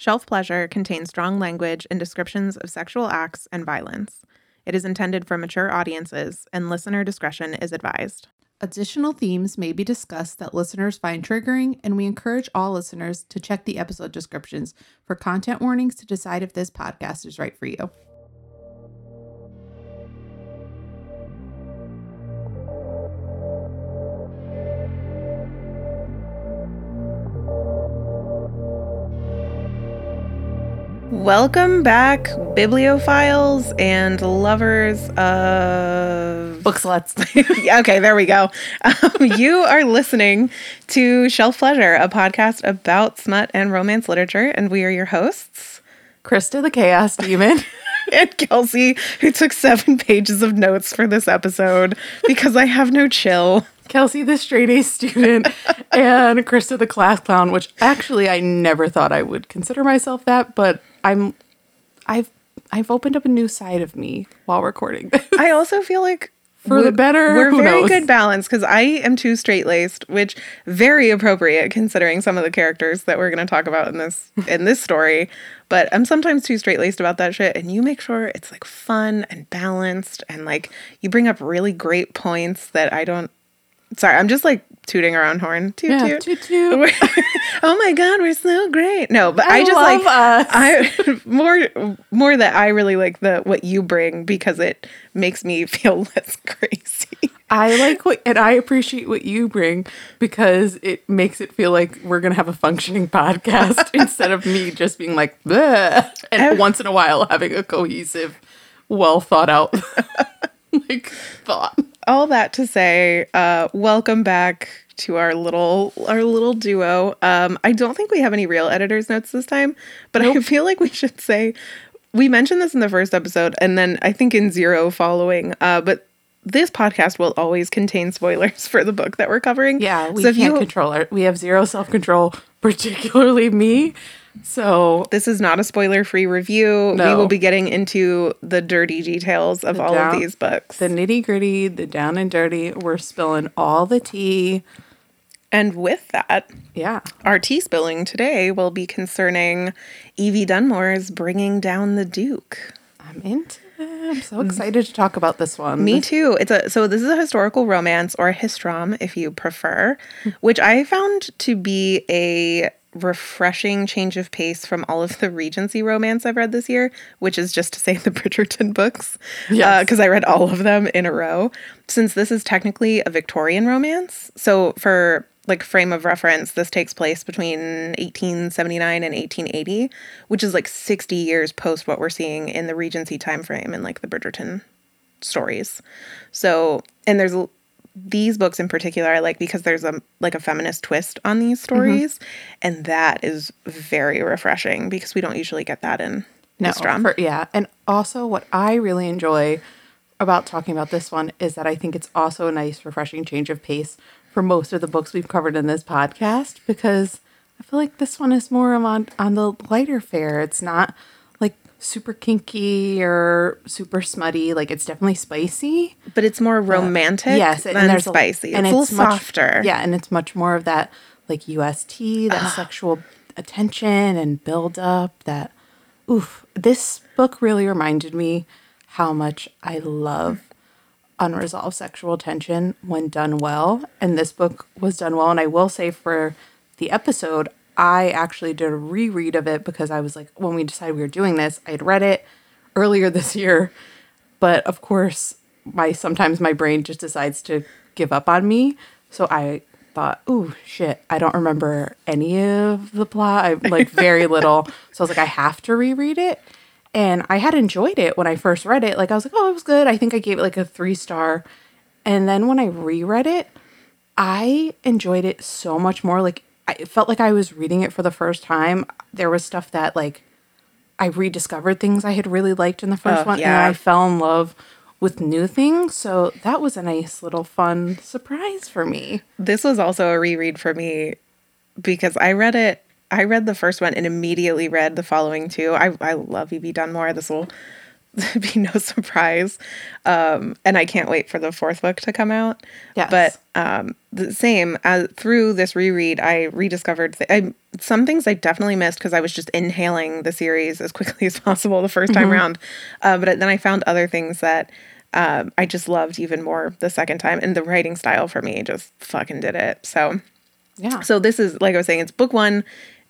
Shelf Pleasure contains strong language and descriptions of sexual acts and violence. It is intended for mature audiences, and listener discretion is advised. Additional themes may be discussed that listeners find triggering, and we encourage all listeners to check the episode descriptions for content warnings to decide if this podcast is right for you. Welcome back, bibliophiles and lovers of Book sluts. Okay, there we go. Um, you are listening to Shelf Pleasure, a podcast about smut and romance literature, and we are your hosts. Krista the Chaos Demon. And Kelsey, who took seven pages of notes for this episode because I have no chill. Kelsey the straight A student, and Krista the class clown, which actually I never thought I would consider myself that, but I'm I've I've opened up a new side of me while recording this. I also feel like For the better, We're very knows? good balance because I am too straight laced, which very appropriate considering some of the characters that we're going to talk about in this in this story. But I'm sometimes too straight laced about that shit, and you make sure it's like fun and balanced, and like you bring up really great points that I don't. Sorry, I'm just like tooting our own horn. Toot Yeah, toot. toot, toot. Oh my god, we're so great. No, but I, I just love like us. I more more that I really like the what you bring because it makes me feel less crazy. I like what, and I appreciate what you bring because it makes it feel like we're gonna have a functioning podcast instead of me just being like, Bleh, and once in a while having a cohesive, well thought out, like thought. All that to say, uh, welcome back to our little our little duo. Um, I don't think we have any real editor's notes this time, but I feel like we should say we mentioned this in the first episode, and then I think in zero following. Uh, but this podcast will always contain spoilers for the book that we're covering. Yeah, we so can't you control our. We have zero self control, particularly me. So This is not a spoiler free review. We will be getting into the dirty details of all down- of these books. the nitty gritty, the down and dirty, we're spilling all the tea. and with that, Yeah. our tea spilling today will be concerning Evie Dunmore's Bringing Down the Duke. I'm into it. I'm so excited to talk about this one. Me too. It's a so this is a historical romance or a histrom if you prefer, hmm. which I found to be a refreshing change of pace from all of the Regency romance I've read this year, which is just to say the Bridgerton books. Uh, yes. Because I read all of them in a row. Since this is technically a Victorian romance, so for like frame of reference, this takes place between 1879 and 1880, which is like 60 years post what we're seeing in the Regency time frame in like the Bridgerton stories. So, and there's these books in particular I like because there's a like a feminist twist on these mm-hmm. stories, and that is very refreshing because we don't usually get that in No, for- yeah. And also, what I really enjoy about talking about this one is that I think it's also a nice, refreshing change of pace for most of the books we've covered in this podcast because I feel like this one is more on on the lighter fare. It's not super kinky or super smutty. Like it's definitely spicy. but it's more romantic yes, than and there's a- spicy. and it's, a it's little much- softer. Yeah, and it's much more of that like UST, that ah. sexual attention and build up. That oof, this book really reminded me how much I love unresolved sexual tension when done well. And this book was done well. And I will say for the episode, I actually did a reread of it because I was like, when we decided we were doing this, I had read it earlier this year. But of course, my sometimes my brain just decides to give up on me. So I thought, oh shit, I don't remember any of the plot. I like very little. So I was like, I have to reread it. And I had enjoyed it when I first read it. Like I was like, oh, it was good. I think I gave it like a three star. And then when I reread it, I enjoyed it so much more. Like I it felt like I was reading it for the first time. There was stuff that like I rediscovered things I had really liked in the first Oh, one, yeah. and I fell in love with new things. So that was a nice little fun surprise for me. This was also a reread for me because I read it. I read the first one and immediately read the following two. I, I love Evie Dunmore. This will be no surprise. Um, and I can't wait for the fourth book to come out. Yes. But um, the same as through this reread, I rediscovered th- I, some things I definitely missed because I was just inhaling the series as quickly as possible the 1st time around. Uh, but then I found other things that um, I just loved even more the second time, and the writing style for me just fucking did it. So Yeah. so this is like I was saying, it's book one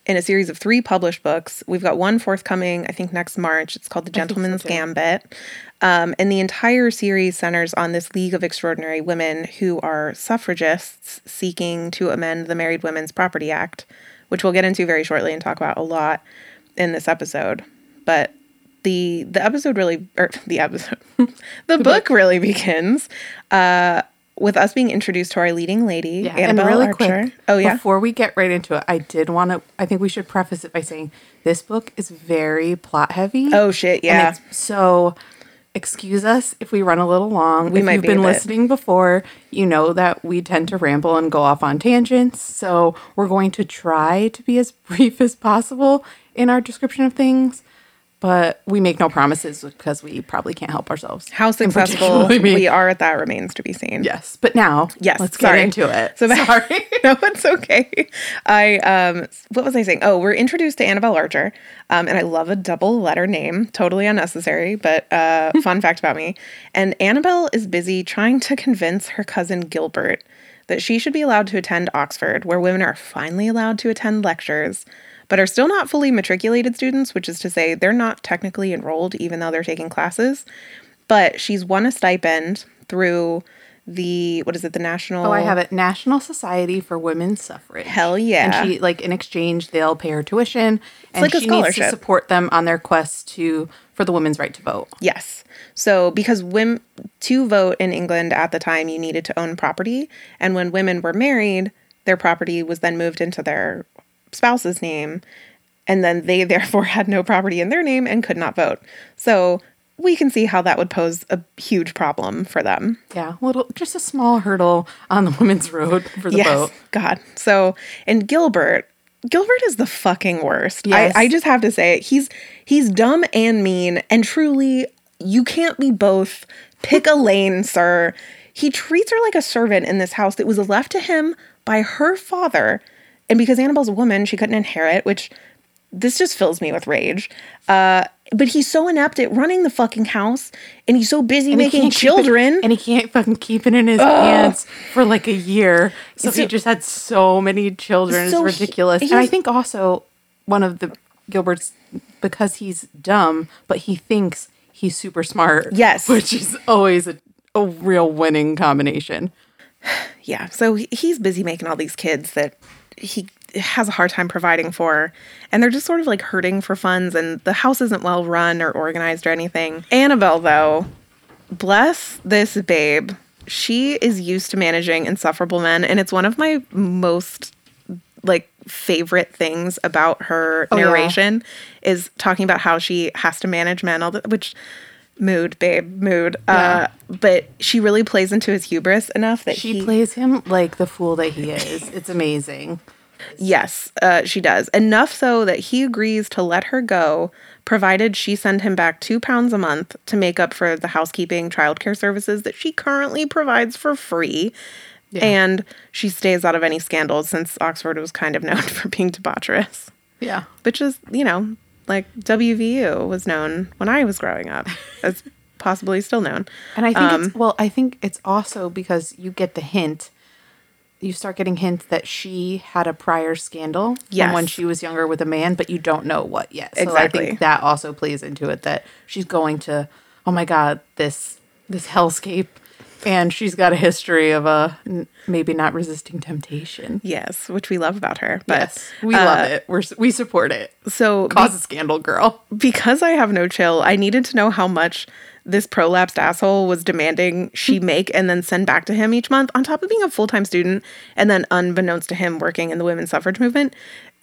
in a series of three published books. We've got one forthcoming, I think next March. It's called The Gentleman's too. Gambit. Um, and the entire series centers on this League of Extraordinary Women who are suffragists seeking to amend the Married Women's Property Act, which we'll get into very shortly and talk about a lot in this episode. But the the episode really or the episode the, book, really begins uh with us being introduced to our leading lady Yeah, Annabelle and really Archer. quick. oh yeah Before we get right into it, I did want to. I think we should preface it by saying this book is very plot heavy. Oh, shit, yeah. And it's so. Excuse us if we run a little long. We if might you've be been listening before, you know that we tend to ramble and go off on tangents. So we're going to try to be as brief as possible in our description of things, but we make no promises because we probably can't help ourselves. how successful we are at that remains to be seen Yes, but now Yes, let's sorry. get into it. So sorry. no, it's okay. I um, what was I saying? Oh, we're introduced to Annabelle Archer, um, and I love a double letter name. Totally unnecessary, but uh, fun fact about me. And Annabelle is busy trying to convince her cousin Gilbert that she should be allowed to attend Oxford, where women are finally allowed to attend lectures, but are still not fully matriculated students, which is to say they're not technically enrolled even though they're taking classes. But she's won a stipend through the what is it? The national. Oh, I have it. National Society for Women's Suffrage. Hell yeah. And she like in exchange they'll pay her tuition and like a she needs to support them on their quest to for the women's right to vote. Yes. So because women to vote in England at the time you needed to own property and when women were married their property was then moved into their spouse's name and then they therefore had no property in their name and could not vote. So we can see how that would pose a huge problem for them. Yeah, little just a small hurdle on the women's road for the yes. vote. God. So, and Gilbert, Gilbert is the fucking worst. Yes. I, I just have to say it. He's he's dumb and mean, and truly, you can't be both. Pick a lane, sir. He treats her like a servant in this house that was left to him by her father, and because Annabelle's a woman, she couldn't inherit, which this just fills me with rage. Uh, but he's so inept at running the fucking house, and he's so busy making can't it- children. and he can't fucking keep it in his hands for like a year. So, So- he just had so many children. So it's he- ridiculous. and I think also one of the Gilbert's because he's dumb, but he thinks he's super smart. Yes. Which is always a, a real winning combination. yeah so he's busy making all these kids that he has a hard time providing for and they're just sort of like hurting for funds and the house isn't well run or organized or anything annabelle though bless this babe she is used to managing insufferable men and it's one of my most like favorite things about her oh, yeah. narration is talking about how she has to manage men all the which mood babe mood uh but she really plays into his hubris enough that She he, plays him like the fool that he is. It's amazing. Yes, uh, she does. Enough so that he agrees to let her go, provided she send him back two pounds a month to make up for the housekeeping childcare services that she currently provides for free. And she stays out of any scandals since Oxford was kind of known for being debaucherous, Yeah. which is, you know, like WVU was known when I was growing up, as possibly still known. And I think Um, it's well, I think it's also because you get the hint. You start getting hints that she had a prior scandal from when she was younger with a man, but you don't know what yet. So I think that also plays into it that she's going to, oh my god, this this hellscape, and she's got a history of a n- maybe not resisting temptation. Yes, which we love about her. But Yes, we love uh, it. We're we support it. so Cause a scandal, girl. because I have no chill, I needed to know how much this prolapsed asshole was demanding she make and then send back to him each month, on top of being a full time student and then unbeknownst to him working in the women's suffrage movement.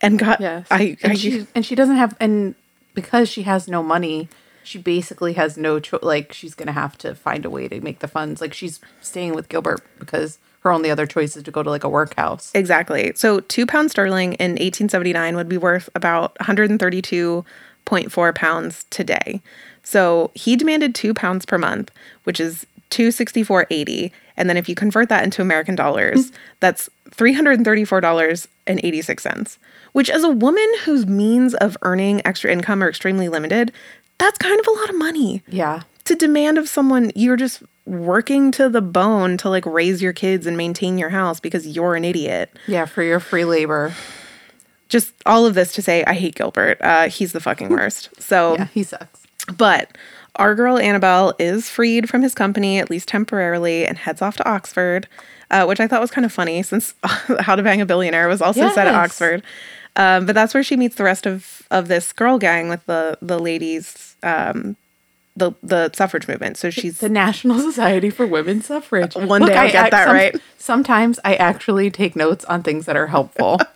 And got Yes. I, and I she and she doesn't have and because she has no money, she basically has no choice. Like she's gonna have to find a way to make the funds. Like she's staying with Gilbert because her only other choice is to go to like a workhouse. exactly. So two pounds sterling in 1879 would be worth about 0.4 pounds today. So he demanded two pounds per month, which is 264.80. And then if you convert that into American dollars, hmm. that's $334.86. Which as a woman whose means of earning extra income are extremely limited, that's kind of a lot of money Yeah. to demand of someone you're just working to the bone to like raise your kids and maintain your house because you're an idiot. Yeah, for your free labor. Just all of this to say, I hate Gilbert. Uh, he's the fucking worst. So, Yeah, he sucks. but our girl Annabelle is freed from his company, at least temporarily, and heads off to Oxford, uh, which I thought was kind of funny since How to Bang a Billionaire was also set at Oxford. Um, but that's where she meets the rest of, of this girl gang with the the ladies, um, the the suffrage movement. So she's The National Society for Women's Suffrage. One day I'll get ac- that right. Sometimes I actually take notes on things that are helpful.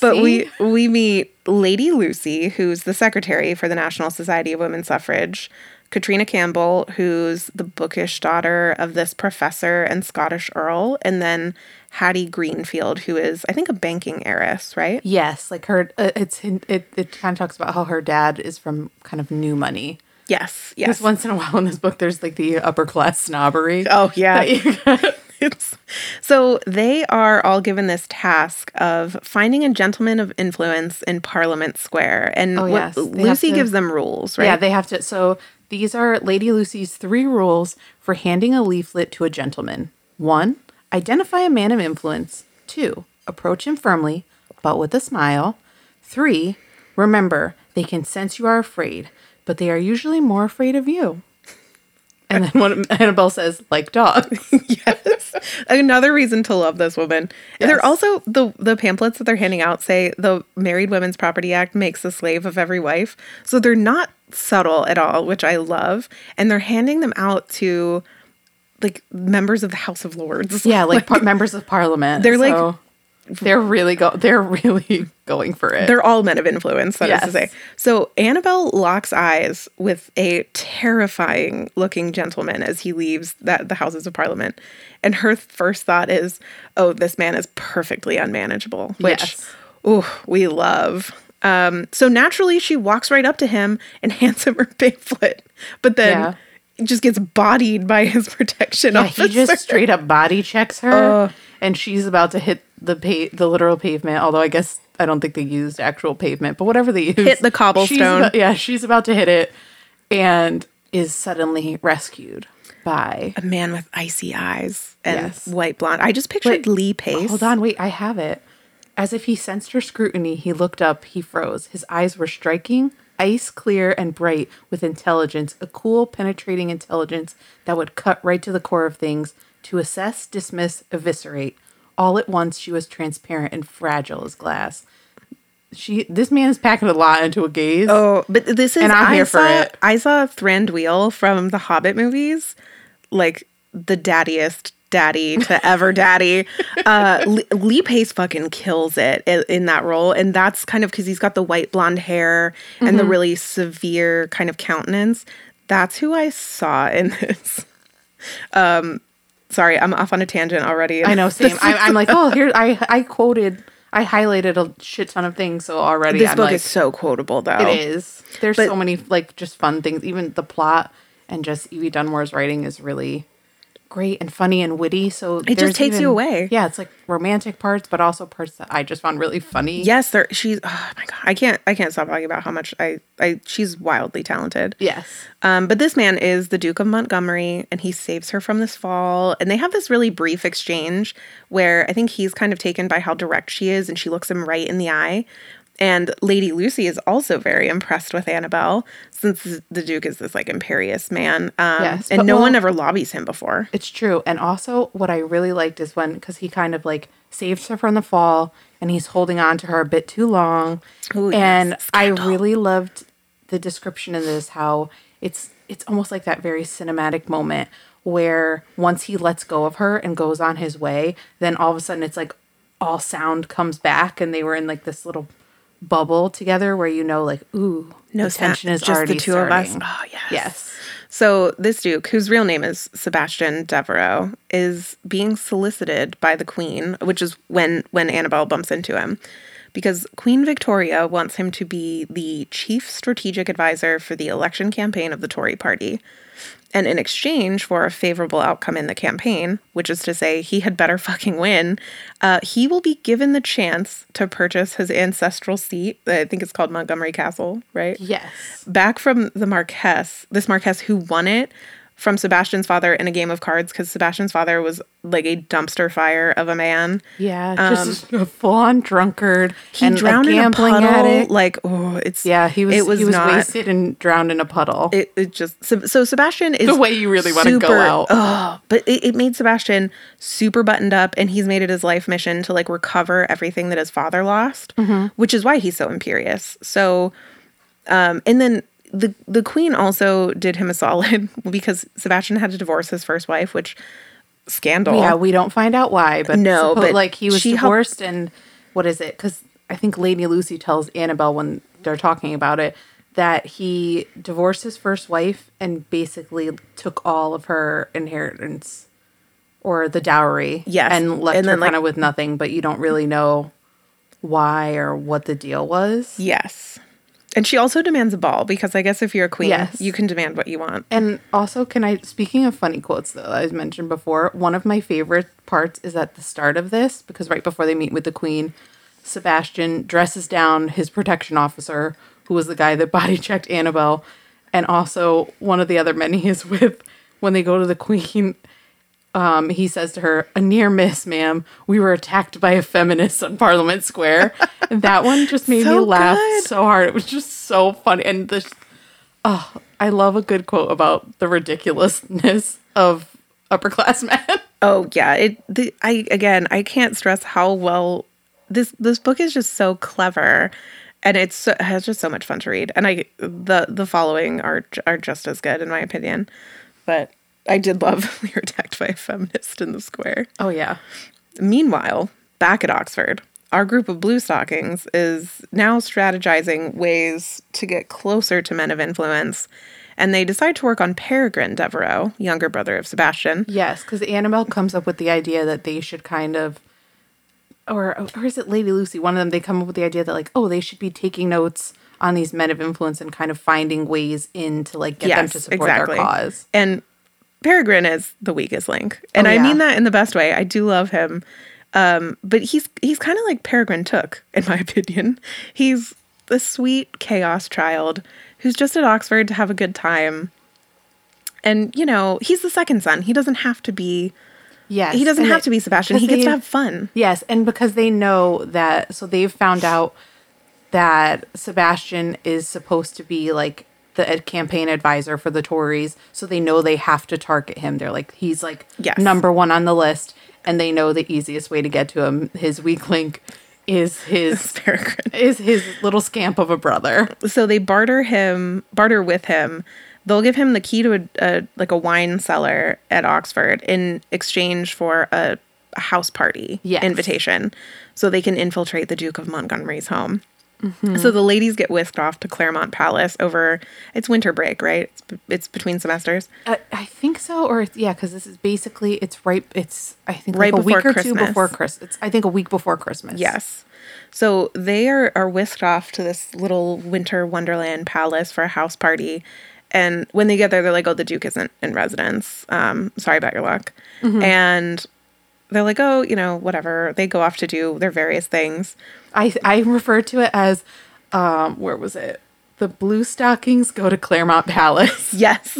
But See? we we meet Lady Lucie, who's the secretary for the National Society of Women's Suffrage, Catriona Campbell, who's the bookish daughter of this professor and Scottish earl, and then Hattie Greenfield, who is I think a banking heiress, right? Yes, like her. Uh, it's it. It kind of talks about how her dad is from kind of new money. Yes, Because yes. once in a while in this book, there's like the upper class snobbery. Oh yeah. that you- It's, so they are all given this task of finding a gentleman of influence in Parliament Square, and Oh, yes. Lucie to- gives them rules, right? Yeah, they have to. So these are Lady Lucie's three rules for handing a leaflet to a gentleman. One, identify a man of influence. Two, approach him firmly, but with a smile. Three, remember, they can sense you are afraid, but they are usually more afraid of you. And then what Annabelle says, like dogs. yes. Another reason to love this woman. And they're also the the pamphlets that they're handing out say the Married Women's Property Act makes a slave of every wife. So they're not subtle at all, which I love. And they're handing them out to like members of the House of Lords. Yeah, like par- members of parliament. They're like- So they're really go they're really going for it. They're all men of influence, that is to say. So Annabelle locks eyes with a terrifying looking gentleman as he leaves that the Houses of Parliament. And her first thought is, oh, this man is perfectly unmanageable. Which Yes. oh, we love. Um, so naturally she walks right up to him and hands him her pamphlet. But then Yeah. Just gets bodied by his protection Yeah, officer. he just straight up body checks her, uh. and she's about to hit the pa- the literal pavement. Although I guess I don't think they used actual pavement, but whatever they used, Hit the she's cobblestone. about- yeah, she's about to hit it, and is suddenly rescued by. a man with icy eyes and Yes. white blonde. I just pictured Wait, Lee Pace. Hold on, wait, I have it. As if he sensed her scrutiny, he looked up, he froze. His eyes were striking, ice clear and bright with intelligence, a cool, penetrating intelligence that would cut right to the core of things, to assess, dismiss, eviscerate. All at once, she was transparent and fragile as glass. She, this man is packing a lot into a gaze. Oh, but this is And I'm I here for saw, it. I saw Thranduil from the Hobbit movies, like the daddiest daddy to ever daddy. Uh, Lee, Lee Pace fucking kills it in, in that role, and that's kind of because he's got the white blonde hair and Mm-hmm. the really severe kind of countenance. That's who I saw in this. Um, sorry, I'm off on a tangent already. I know, same. I, I'm like, oh, here, I, I quoted, I highlighted a shit ton of things, so already This I'm book like, is so quotable, though. It is. There's But- so many like just fun things. Even the plot and just Evie Dunmore's writing is really great and funny and witty. So It just takes you away. Yeah, it's like romantic parts, but also parts that I just found really funny. Yes, there. She's. Oh my god, I can't. I can't stop talking about how much I. I. She's wildly talented. Yes. Um, but this man is the Duke of Montgomery, and he saves her from this fall. And they have this really brief exchange where I think he's kind of taken by how direct she is, and she looks him right in the eye. And Lady Lucie is also very impressed with Annabelle, since the Duke is this like imperious man. Um, Yes, and no one ever lobbies him before. It's true. And also what I really liked is when because he kind of like saves her from the fall and he's holding on to her a bit too long. Ooh, yes, and I really loved the description of this, how it's it's almost like that very cinematic moment where once he lets go of her and goes on his way, then all of a sudden it's like all sound comes back and they were in like this little bubble together where you know like ooh No the tension is just the already two of us. Oh yes. Yes. So this Duke, whose real name is Sebastian Devereux, is being solicited by the Queen, which is when when Annabelle bumps into him. because Queen Victoria wants him to be the chief strategic advisor for the election campaign of the Tory party. And in exchange for a favorable outcome in the campaign, which is to say he had better fucking win, uh, he will be given the chance to purchase his ancestral seat. I think it's called Montgomery Castle, right? Yes. Back from the Marquess, this Marquess who won it from Sebastian's father in a game of cards because Sebastian's father was like a dumpster fire of a man. Yeah, just a full-on drunkard. He and drowned a in a gambling puddle. addict. Like, oh, it's yeah, he was. It was he was not. wasted and drowned in a puddle. It, it just so, so Sebastian is The way you really wanna go out. Oh, but it, it made Sebastian super buttoned up, and he's made it his life mission to like recover everything that his father lost, Mm-hmm. which is why he's so imperious. So, um, and then the the queen also did him a solid because Sebastian had to divorce his first wife, which scandal. yeah, we don't find out why, but No, suppo- but like he was she helped- divorced, and what is it? Because I think Lady Lucie tells Annabelle when they're talking about it that he divorced his first wife and basically took all of her inheritance or the dowry, Yes, and left and her like- kind of with nothing. But you don't really know why or what the deal was. Yes. And she also demands a ball because I guess if you're a queen, Yes. you can demand what you want. And also, can I, speaking of funny quotes, though, as mentioned before, one of my favorite parts is at the start of this, because right before they meet with the queen, Sebastian dresses down his protection officer, who was the guy that body checked Annabelle, and also one of the other men he is with when they go to the queen. Um, he says to her, "A near miss, ma'am. We were attacked by a feminist on Parliament Square." and that one just made me laugh good. so hard. It was just so funny, and the Oh, I love a good quote about the ridiculousness of upper class men. Oh yeah, it. The, I again, I can't stress how well this this book is just so clever, and it's so, has just so much fun to read. And I the the following are are just as good in my opinion, but I did love we were attacked by a feminist in the square. Oh yeah. Meanwhile, back at Oxford, our group of blue stockings is now strategizing ways to get closer to men of influence, and they decide to work on Peregrine Devereux, younger brother of Sebastian. Yes, because Annabelle comes up with the idea that they should kind of or or is it Lady Lucie? One of them they come up with the idea that like, oh, they should be taking notes on these men of influence and kind of finding ways in to like get them to support their cause. And Peregrine is the weakest link. And Oh, I mean that in the best way. I do love him. Um, but he's he's kind of like Peregrine Took, in my opinion. He's the sweet chaos child who's just at Oxford to have a good time. And, you know, he's the second son. He doesn't have to be Yes. he doesn't have it- to be Sebastian. He gets they- to have fun. Yes, and because they know that, so they've found out that Sebastian is supposed to be like the campaign advisor for the Tories, so they know they have to target him. They're like, he's like Yes. number one on the list, and they know the easiest way to get to him, his weak link, is his is his little scamp of a brother. so they barter him barter with him they'll give him the key to a, a like a wine cellar at oxford in exchange for a, house party Yes. invitation so they can infiltrate the duke of montgomery's home so the ladies get whisked off to claremont palace over it's winter break right it's, it's between semesters Uh, I think so, or it's- yeah, because this is basically it's right. It's I think Right like a week before or two Christmas. before Christmas. It's I think a week before Christmas. Yes. So they are, are whisked off to this little winter wonderland palace for a house party. And when they get there, they're like, oh, the Duke isn't in residence. Um, sorry about your luck. And they're like, oh, you know, whatever. They go off to do their various things. I I refer to it as um where was it? The blue stockings go to Claremont Palace. Yes.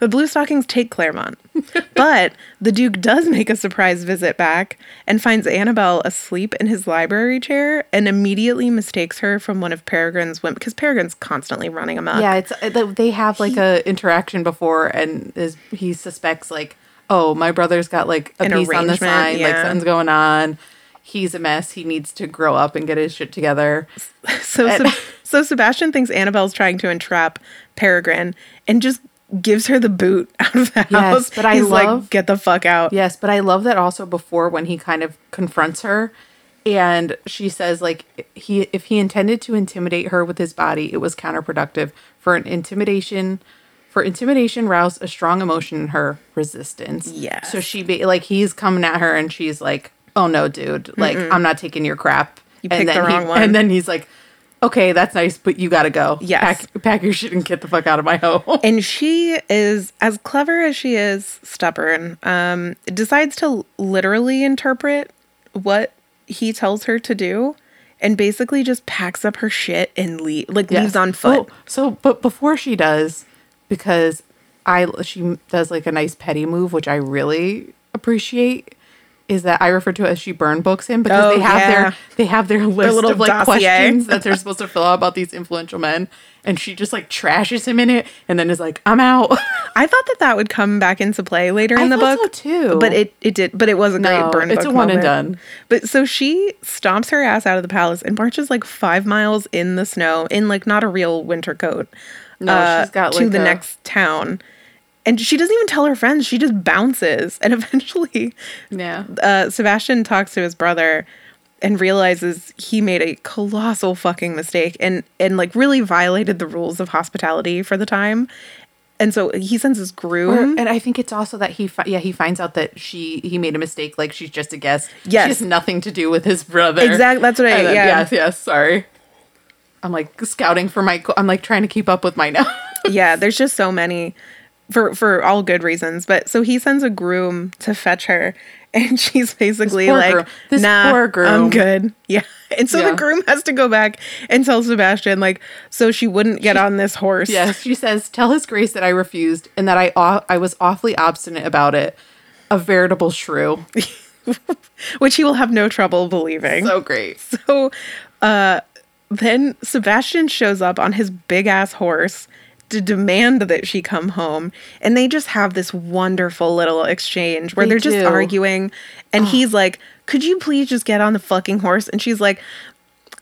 the Blue Stockings take Claremont. but the Duke does make a surprise visit back and finds Annabelle asleep in his library chair and immediately mistakes her from one of Peregrine's women because Peregrine's constantly running amok. yeah, it's they have like a interaction before, and is he suspects like, oh, my brother's got like a An piece on the side, like yeah. something's going on. He's a mess. He needs to grow up and get his shit together. So, Seb- so Sebastian thinks Annabelle's trying to entrap Peregrine and just gives her the boot out of the Yes, house. but I He's love- like, get the fuck out. Yes, but I love that also before when he kind of confronts her and she says like he if he intended to intimidate her with his body, it was counterproductive for an intimidation for intimidation roused a strong emotion in her resistance. Yeah. So she be like he's coming at her and she's like, "Oh no, dude. Like I'm not taking your crap." You And picked the then he- wrong one. And then he's like, "Okay, that's nice, but you gotta go. Yes. pack, pack your shit and get the fuck out of my home." and she is as clever as she is stubborn um decides to literally interpret what he tells her to do and basically just packs up her shit and leave like Yes. leaves on foot Oh, so, but before she does, because I she does like a nice petty move, which I really appreciate, is that I refer to it as she burn books him because Oh, they have yeah. their they have their list little of like dossier. questions that they're supposed to fill out about these influential men, and she just like trashes him in it, and then is like, "I'm out." i thought that that would come back into play later in I the book so, too. but it it did but it was a great No, burn it's a one and done. but so she stomps her ass out of the palace and marches like five miles in the snow in like not a real winter coat No, uh, she's got to the a- next town and she doesn't even tell her friends she just bounces and eventually yeah, uh, sebastian talks to his brother and realizes he made a colossal fucking mistake and and like really violated the rules of hospitality for the time and so he sends his groom Or- and I think it's also that he, fi- yeah, he finds out that she he made a mistake. Like she's just a guest. Yes. she has nothing to do with his brother. Exactly. that's what I- then- yeah. Yes, yes. Sorry. I'm like scouting for my. I'm like trying to keep up with my notes. yeah there's just so many for for all good reasons but so he sends a groom to fetch her and she's basically like nah i'm good yeah and so Yeah. the groom has to go back and tell sebastian like so she wouldn't get on this horse yes, she says, "Tell His Grace that I refused and that I I was awfully obstinate about it. A veritable shrew. which he will have no trouble believing So great. so uh then sebastian shows up on his big ass horse to demand that she come home and they just have this wonderful little exchange where They are just do. arguing and he's like could you please just get on the fucking horse and she's like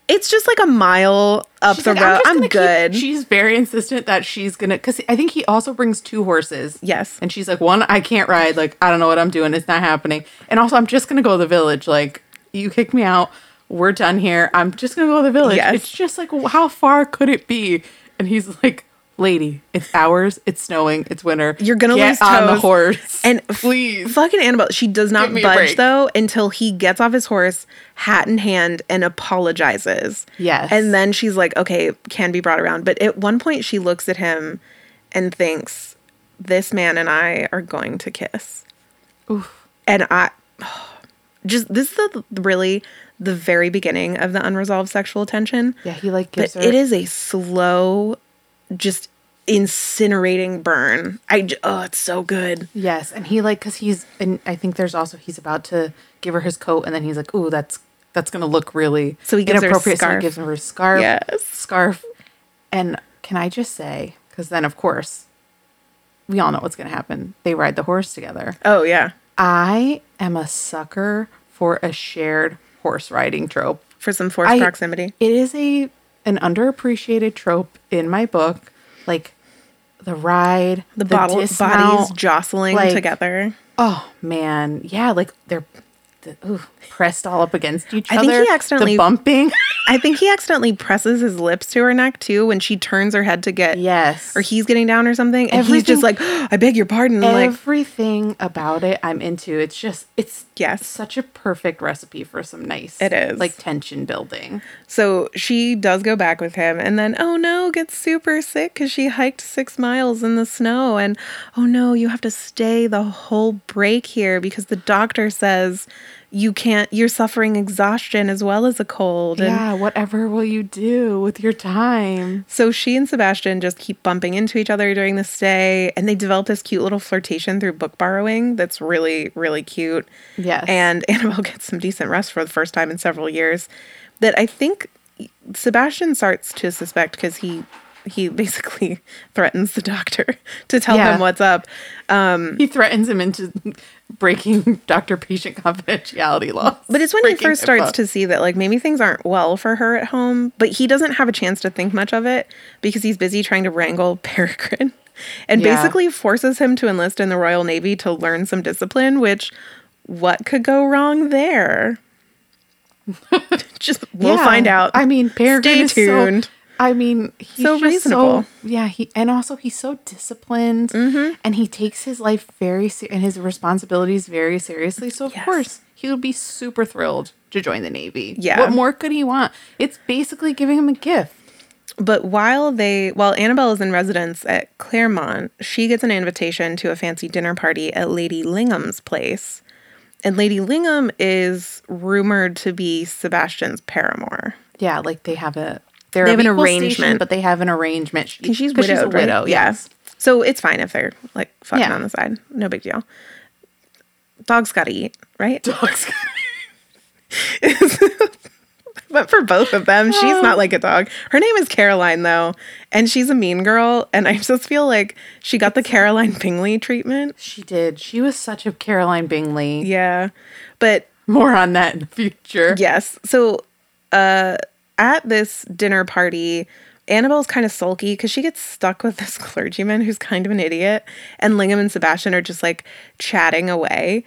it's just like a mile up She's the like, road just i'm, gonna keep-" good she's very insistent that she's gonna, because I think he also brings two horses. yes And she's like, one, I can't ride. Like, I don't know what I'm doing. It's not happening. And also, I'm just going to go to the village. Like, you kicked me out. We're done here. I'm just going to go to the village. Yes. It's just like, how far could it be? And he's like, lady, it's hours. It's snowing. It's winter. You're gonna Get lose on the toes." horse. And f- please. fucking Annabelle, she does not Give me a budge though until he gets off his horse, hat in hand, and apologizes. Yes. And then she's like, okay, can be brought around. But at one point, she looks at him and thinks, this man and I are going to kiss. Oof. And I just, this is the, really the very beginning of the unresolved sexual tension. yeah, he like But gives her. it is a slow, just incinerating burn. I oh, it's so good. Yes, and he like because he's and I think there's also he's about to give her his coat, and then he's like, "Ooh, that's that's gonna look really So he gives her a inappropriate." So he scarf. gives her a scarf. Yes. scarf. And can I just say, because then of course, we all know what's gonna happen. They ride the horse together. Oh, yeah. I am a sucker for a shared horse riding trope. For some forced I- proximity. It is a an underappreciated trope in my book, like the ride, The, bottle bodies jostling like- together. Oh man, yeah, like they're the, ooh, pressed all up against each I other. think he accidentally- the bumping. I think he accidentally presses his lips to her neck too when she turns her head to get yes, or he's getting down or something. And he's just like, Everything- I beg your pardon. like, everything about it. I'm into. It's just it's Yes. such a perfect recipe for some nice. It is. like tension building. so she does go back with him and then, oh no, gets super sick because she hiked six miles in the snow. And oh no, you have to stay the whole break here because the doctor says you can't, you're suffering exhaustion as well as a cold. And yeah, whatever will you do with your time? So she and Sebastian just keep bumping into each other during the stay, and they develop this cute little flirtation through book borrowing that's really, really cute. Yes. And Annabelle gets some decent rest for the first time in several years. That I think Sebastian starts to suspect because he he basically threatens the doctor to tell Yeah. him what's up. Um, he threatens him into breaking doctor-patient confidentiality laws. But it's when he first starts HIPAA. to see that like maybe things aren't well for her at home, but he doesn't have a chance to think much of it because he's busy trying to wrangle Peregrine and Yeah. basically forces him to enlist in the Royal Navy to learn some discipline, which what could go wrong there? Just we'll Yeah. find out. I mean, Peregrine Stay is so- tuned. I mean, he's So reasonable. So, yeah, he and also he's so disciplined, mm-hmm. and he takes his life very se- and his responsibilities very seriously. So of Yes. course he would be super thrilled to join the navy. Yeah. what more could he want? It's basically giving him a gift. But while they, while Annabelle is in residence at Claremont, she gets an invitation to a fancy dinner party at Lady Lingham's place. And Lady Lingham is rumored to be Sebastian's paramour. Yeah, like they have a they're They have an equal station, arrangement. but they have an arrangement. She, she's widowed, a right? widow. Yeah. Yes. So it's fine if they're like fucking Yeah. on the side. No big deal. Dogs gotta eat, right? Dogs. But for both of them, she's not like a dog. Her name is Caroline, though, and she's a mean girl. And I just feel like she got the Caroline Bingley treatment. she did. She was such a Caroline Bingley. Yeah. But More on that in the future. yes. So uh, at this dinner party, Annabelle's kind of sulky because she gets stuck with this clergyman who's kind of an idiot. And Lingham and Sebastian are just like chatting away.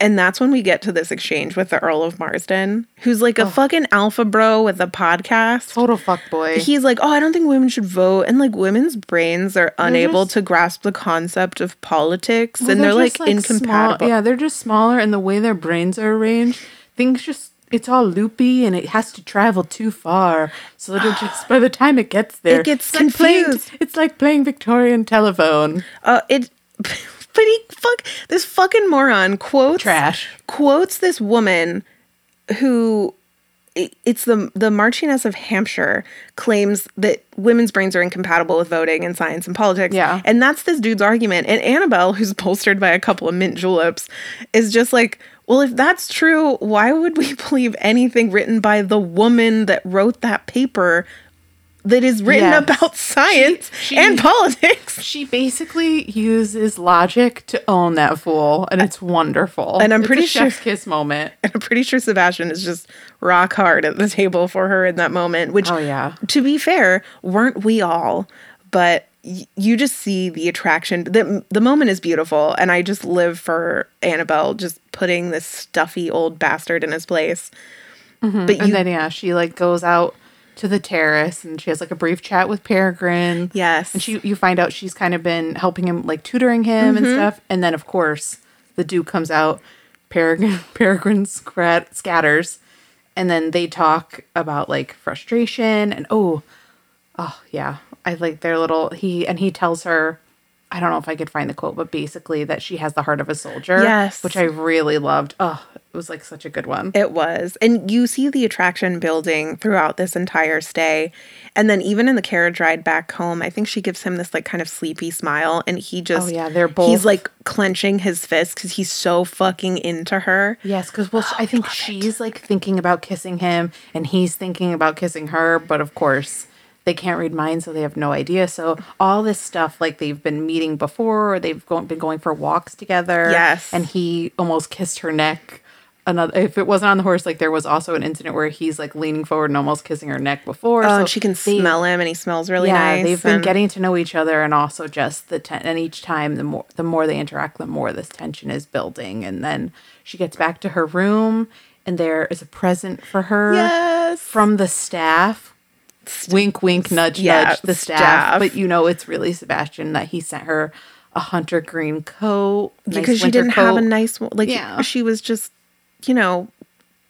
And that's when we get to this exchange with the Earl of Marsden, who's like a oh. fucking alpha bro with a podcast. Total fuck boy. he's like, oh, I don't think women should vote, and like women's brains are unable just- to grasp the concept of politics, Well, and they're, like, just, incompatible. Small, yeah, they're just smaller, and the way their brains are arranged, things just it's all loopy, and it has to travel too far. So it'll just by the time it gets there, It gets it's like playing- confused. it's like playing Victorian telephone. Uh, it, but he fuck this fucking moron quotes Trash. quotes this woman who it's the the Marchioness of Hampshire claims that women's brains are incompatible with voting and science and politics. Yeah. And that's this dude's argument. And Annabelle, who's bolstered by a couple of mint juleps, is just like, well, if that's true, why would we believe anything written by the woman that wrote that paper that is written Yes. about science she- and politics? She basically uses logic to own that fool, and it's wonderful. And I'm It's a pretty sure- chef's kiss moment. And I'm pretty sure Sebastian is just rock hard at the table for her in that moment, which, Oh, yeah. to be fair, weren't we all? But you just see the attraction. The, the moment is beautiful. And I just live for Annabelle just putting this stuffy old bastard in his place. But you, Mm-hmm. And then yeah, she like goes out to the terrace and she has like a brief chat with Peregrine. yes. And she you find out she's kind of been helping him like tutoring him Mm-hmm. and stuff. And then of course the Duke comes out, Peregrine Peregrine scrat, scatters, and then they talk about like frustration and oh oh yeah. I like their little he and he tells her I don't know if I could find the quote, but basically that she has the heart of a soldier. Yes. Which I really loved. Oh, it was like such a good one. It was. And you see the attraction building throughout this entire stay. And then even in the carriage ride back home, I think she gives him this like kind of sleepy smile and he oh, just Oh, yeah, they're both- He's like clenching his fist cuz he's so fucking into her. Yes, because well, oh, I think she's like thinking about kissing him, and he's thinking about kissing her. But of course, they can't read minds, so they have no idea. So all this stuff, like they've been meeting before, or they've go- been going for walks together. Yes. and he almost kissed her neck. Another, if it wasn't on the horse, like there was also an incident where he's like leaning forward and almost kissing her neck before. Oh, so and she can they- smell him and he smells really yeah, nice. they've been getting to know each other, and also just the ten- and each time the more the more they interact, the more this tension is building. And then she gets back to her room, and there is a present for her Yes. from the staff. Wink, wink, nudge, yeah, nudge. The staff. staff. but you know it's really Sebastian that he sent her a hunter green coat nice because she didn't have a nice one. Like Yeah. she was just, you know,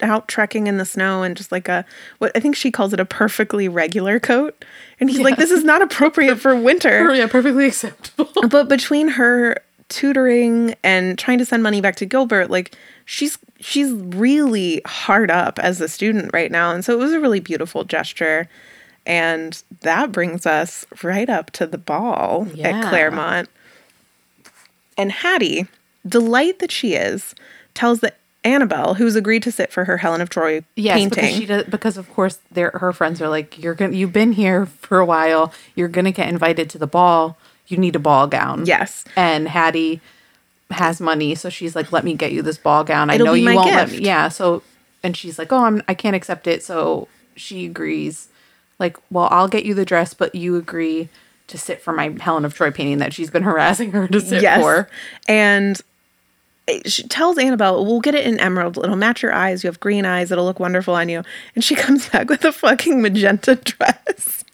out trekking in the snow and just like a what I think she calls it a perfectly regular coat. And he's like, this is not appropriate for winter. yeah, perfectly acceptable. but between her tutoring and trying to send money back to Gilbert, like she's she's really hard up as a student right now. And so it was a really beautiful gesture. And that brings us right up to the ball Yeah. at Claremont. And Hattie, delight that she is, tells that Annabelle, who's agreed to sit for her Helen of Troy Yes, painting. because she does. Because of course, their her friends are like, "You're gonna, you've been here for a while. You're gonna get invited to the ball. You need a ball gown." Yes. and Hattie has money, so she's like, "Let me get you this ball gown. I It'll know you won't let me." Yeah. So, and she's like, "Oh, I'm, I can't accept it." So she agrees. Like, well, I'll get you the dress, but you agree to sit for my Helen of Troy painting that she's been harassing her to sit yes. for. And she tells Annabelle, we'll get it in emerald. It'll match your eyes. You have green eyes. It'll look wonderful on you. And she comes back with a fucking magenta dress.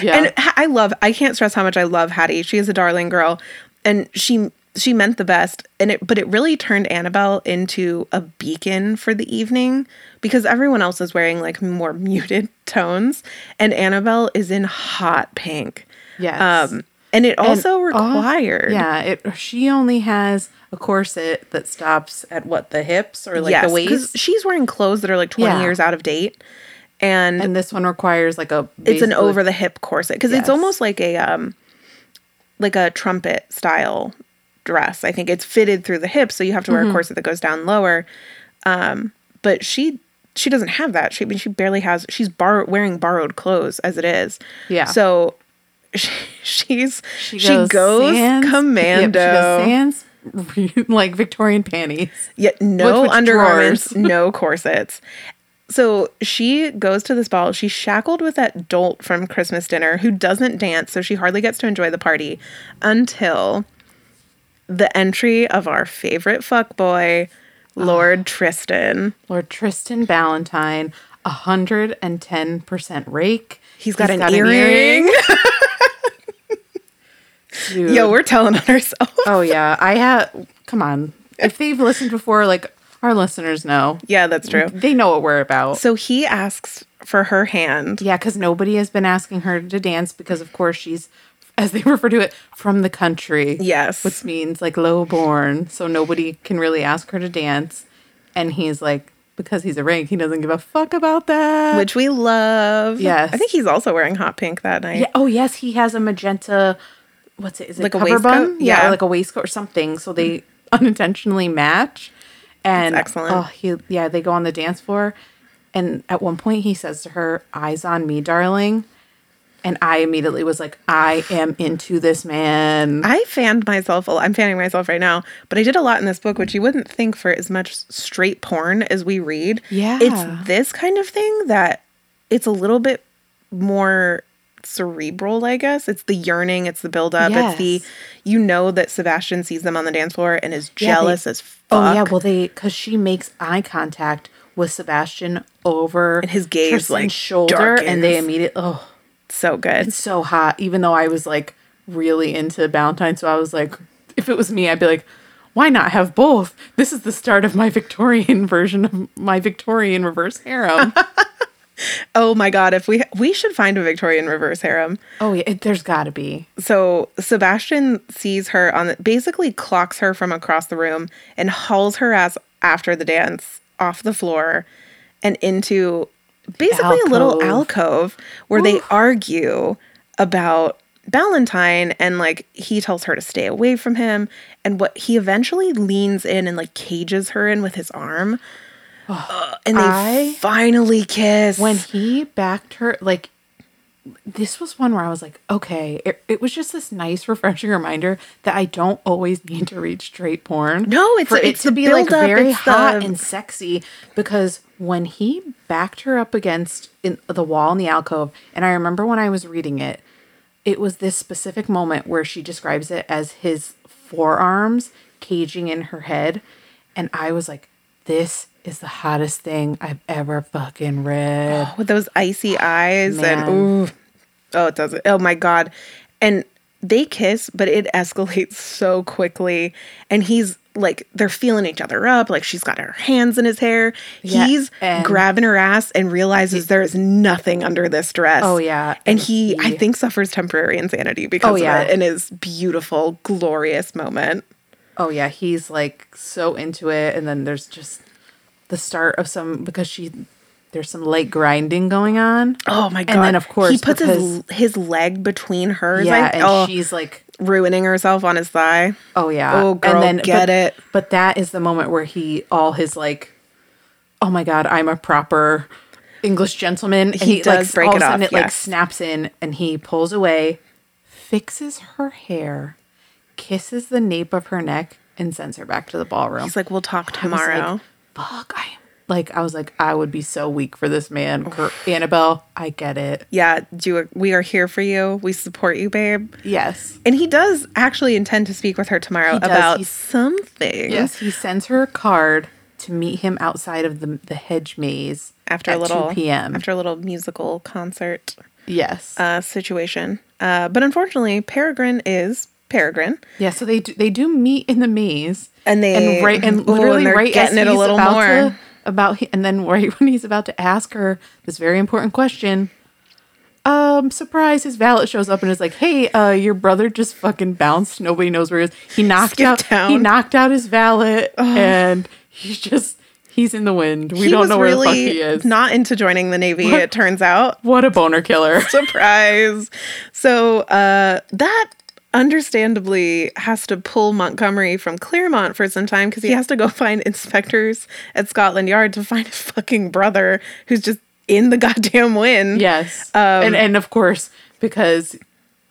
Yeah. And I love I can't stress how much I love Hattie. She is a darling girl and she she meant the best and it but it really turned Annabelle into a beacon for the evening because everyone else is wearing like more muted tones and Annabelle is in hot pink. Yes. Um and it also And, required yeah, it she only has a corset that stops at what the hips or like yes, the waist, she's wearing clothes that are like 20 Yeah. years out of date and and this one requires like a. it's an over the hip corset because it's almost like a um like a trumpet style dress i think it's fitted through the hips so you have to Mm-hmm. wear a corset that goes down lower um but she she doesn't have that she I mean, she barely has she's bar- wearing borrowed clothes as it is Yeah. so she, she's she She goes, goes, sans- commando Yep, she goes sans like Victorian panties. Yet no undergarments, no corsets. So she goes to this ball. She's shackled with that dolt from Christmas dinner who doesn't dance, so she hardly gets to enjoy the party until the entry of our favorite fuckboy, Lord ah. Tristan. Lord Tristan Ballentine, hundred and ten percent rake. He's got, an, earring. Dude. Yo, we're telling on ourselves. oh yeah, I have. Come on, if they've listened before, like our listeners know, yeah, that's true. they know what we're about. So he asks for her hand. Yeah, because nobody has been asking her to dance because, of course, she's, as they refer to it, from the country. Yes. Which means like low born. So nobody can really ask her to dance. And he's like, because he's a rank, he doesn't give a fuck about that. Which we love. Yes. I think he's also wearing hot pink that night. yeah. Oh, yes, he has a magenta, what's it? Is it Like a cover waistcoat? bun? Yeah, Yeah. or like a waistcoat or something. So they unintentionally match. And That's excellent. Oh, he, yeah, they go on the dance floor. And at one point, he says to her, Eyes on me, darling. And I immediately was like, I am into this man. I fanned myself. I'm fanning myself right now, but I did a lot in this book, which you wouldn't think for as much straight porn as we read. Yeah. it's this kind of thing that it's a little bit more cerebral. I guess it's the yearning, it's the buildup, it's the you know that Sebastian sees them on the dance floor and is Yeah, they- jealous as fuck. Oh, yeah. Well, they, because she makes eye contact with Sebastian over And his gaze, Tristan's like, shoulder. And they immediately, oh, so good. it's so hot. Even though I was like really into Ballentine. So I was like, if it was me, I'd be like, why not have both? This is the start of my Victorian version of my Victorian reverse harem. Oh my god! If we we should find a Victorian reverse harem. oh, yeah. It, there's got to be. So Sebastian sees her on the, basically clocks her from across the room and hauls her ass after the dance off the floor and into basically a little Alcove. alcove where they argue about Ballentine and like he tells her to stay away from him and what he eventually leans in and like cages her in with his arm. Ugh, uh, and they I- finally kiss. when he backed her like this was one where i was like okay it, it was just this nice refreshing reminder that i don't always need to read straight porn No, it's- for it it's to the be like buildup, very hot the- and sexy. Because when he backed her up against in the wall in the alcove and i remember when i was reading it it was this specific moment where she describes it as his forearms caging in her head. And i was like this is the hottest thing i've ever fucking read. With those icy eyes Man. and ooh, oh it does it oh my god. And they kiss but it escalates so quickly. And he's like they're feeling each other up. Like she's got her hands in his hair. Yeah, he's grabbing her ass and realizes there is nothing under this dress. Oh, yeah, and and he, i think suffers temporary insanity because Oh, yeah. of it in his beautiful glorious moment Oh yeah, he's like so into it, and then there's just the start of some because she there's some light grinding going on. oh my god And then of course he puts his because- his leg between hers yeah, I, and oh, she's like, ruining herself on his thigh oh yeah, Oh, girl, and then get but, it. But that is the moment where he all his like, oh my god, I'm a proper English gentleman. And He does like, break all it of a sudden off, It like snaps in, and he pulls away, fixes her hair, kisses the nape of her neck, and sends her back to the ballroom. He's like, we'll talk tomorrow. Like, Fuck, I am like I was like I would be so weak for this man. Annabelle, I get it. yeah, do we are here for you. We support you, babe. Yes. And he does actually intend to speak with her tomorrow He about He's- something. Yes, he sends her a card to meet him outside of the the hedge maze After at a little 2 p.m. After a little musical concert. Yes. uh, situation. Uh, but unfortunately, Peregrine is Peregrine. yeah. So they do, they do meet in the maze, And they- and right and ooh, literally and right getting as it a little about more. to about he- and then right when he's about to ask her this very important question. Um, surprise! His valet shows up and is like, "Hey, uh, your brother just fucking bounced. Nobody knows where he is. He knocked Skipped out. town. He knocked out his valet, and he's just he's in the wind. We he don't know where really the fuck he is. not into joining the Navy, it turns out. what a boner killer. Surprise. So uh, that understandably has to pull Montgomery from Claremont for some time because he has to go find inspectors at Scotland Yard to find his fucking brother who's just in the goddamn wind. Yes. Um, and and of course, because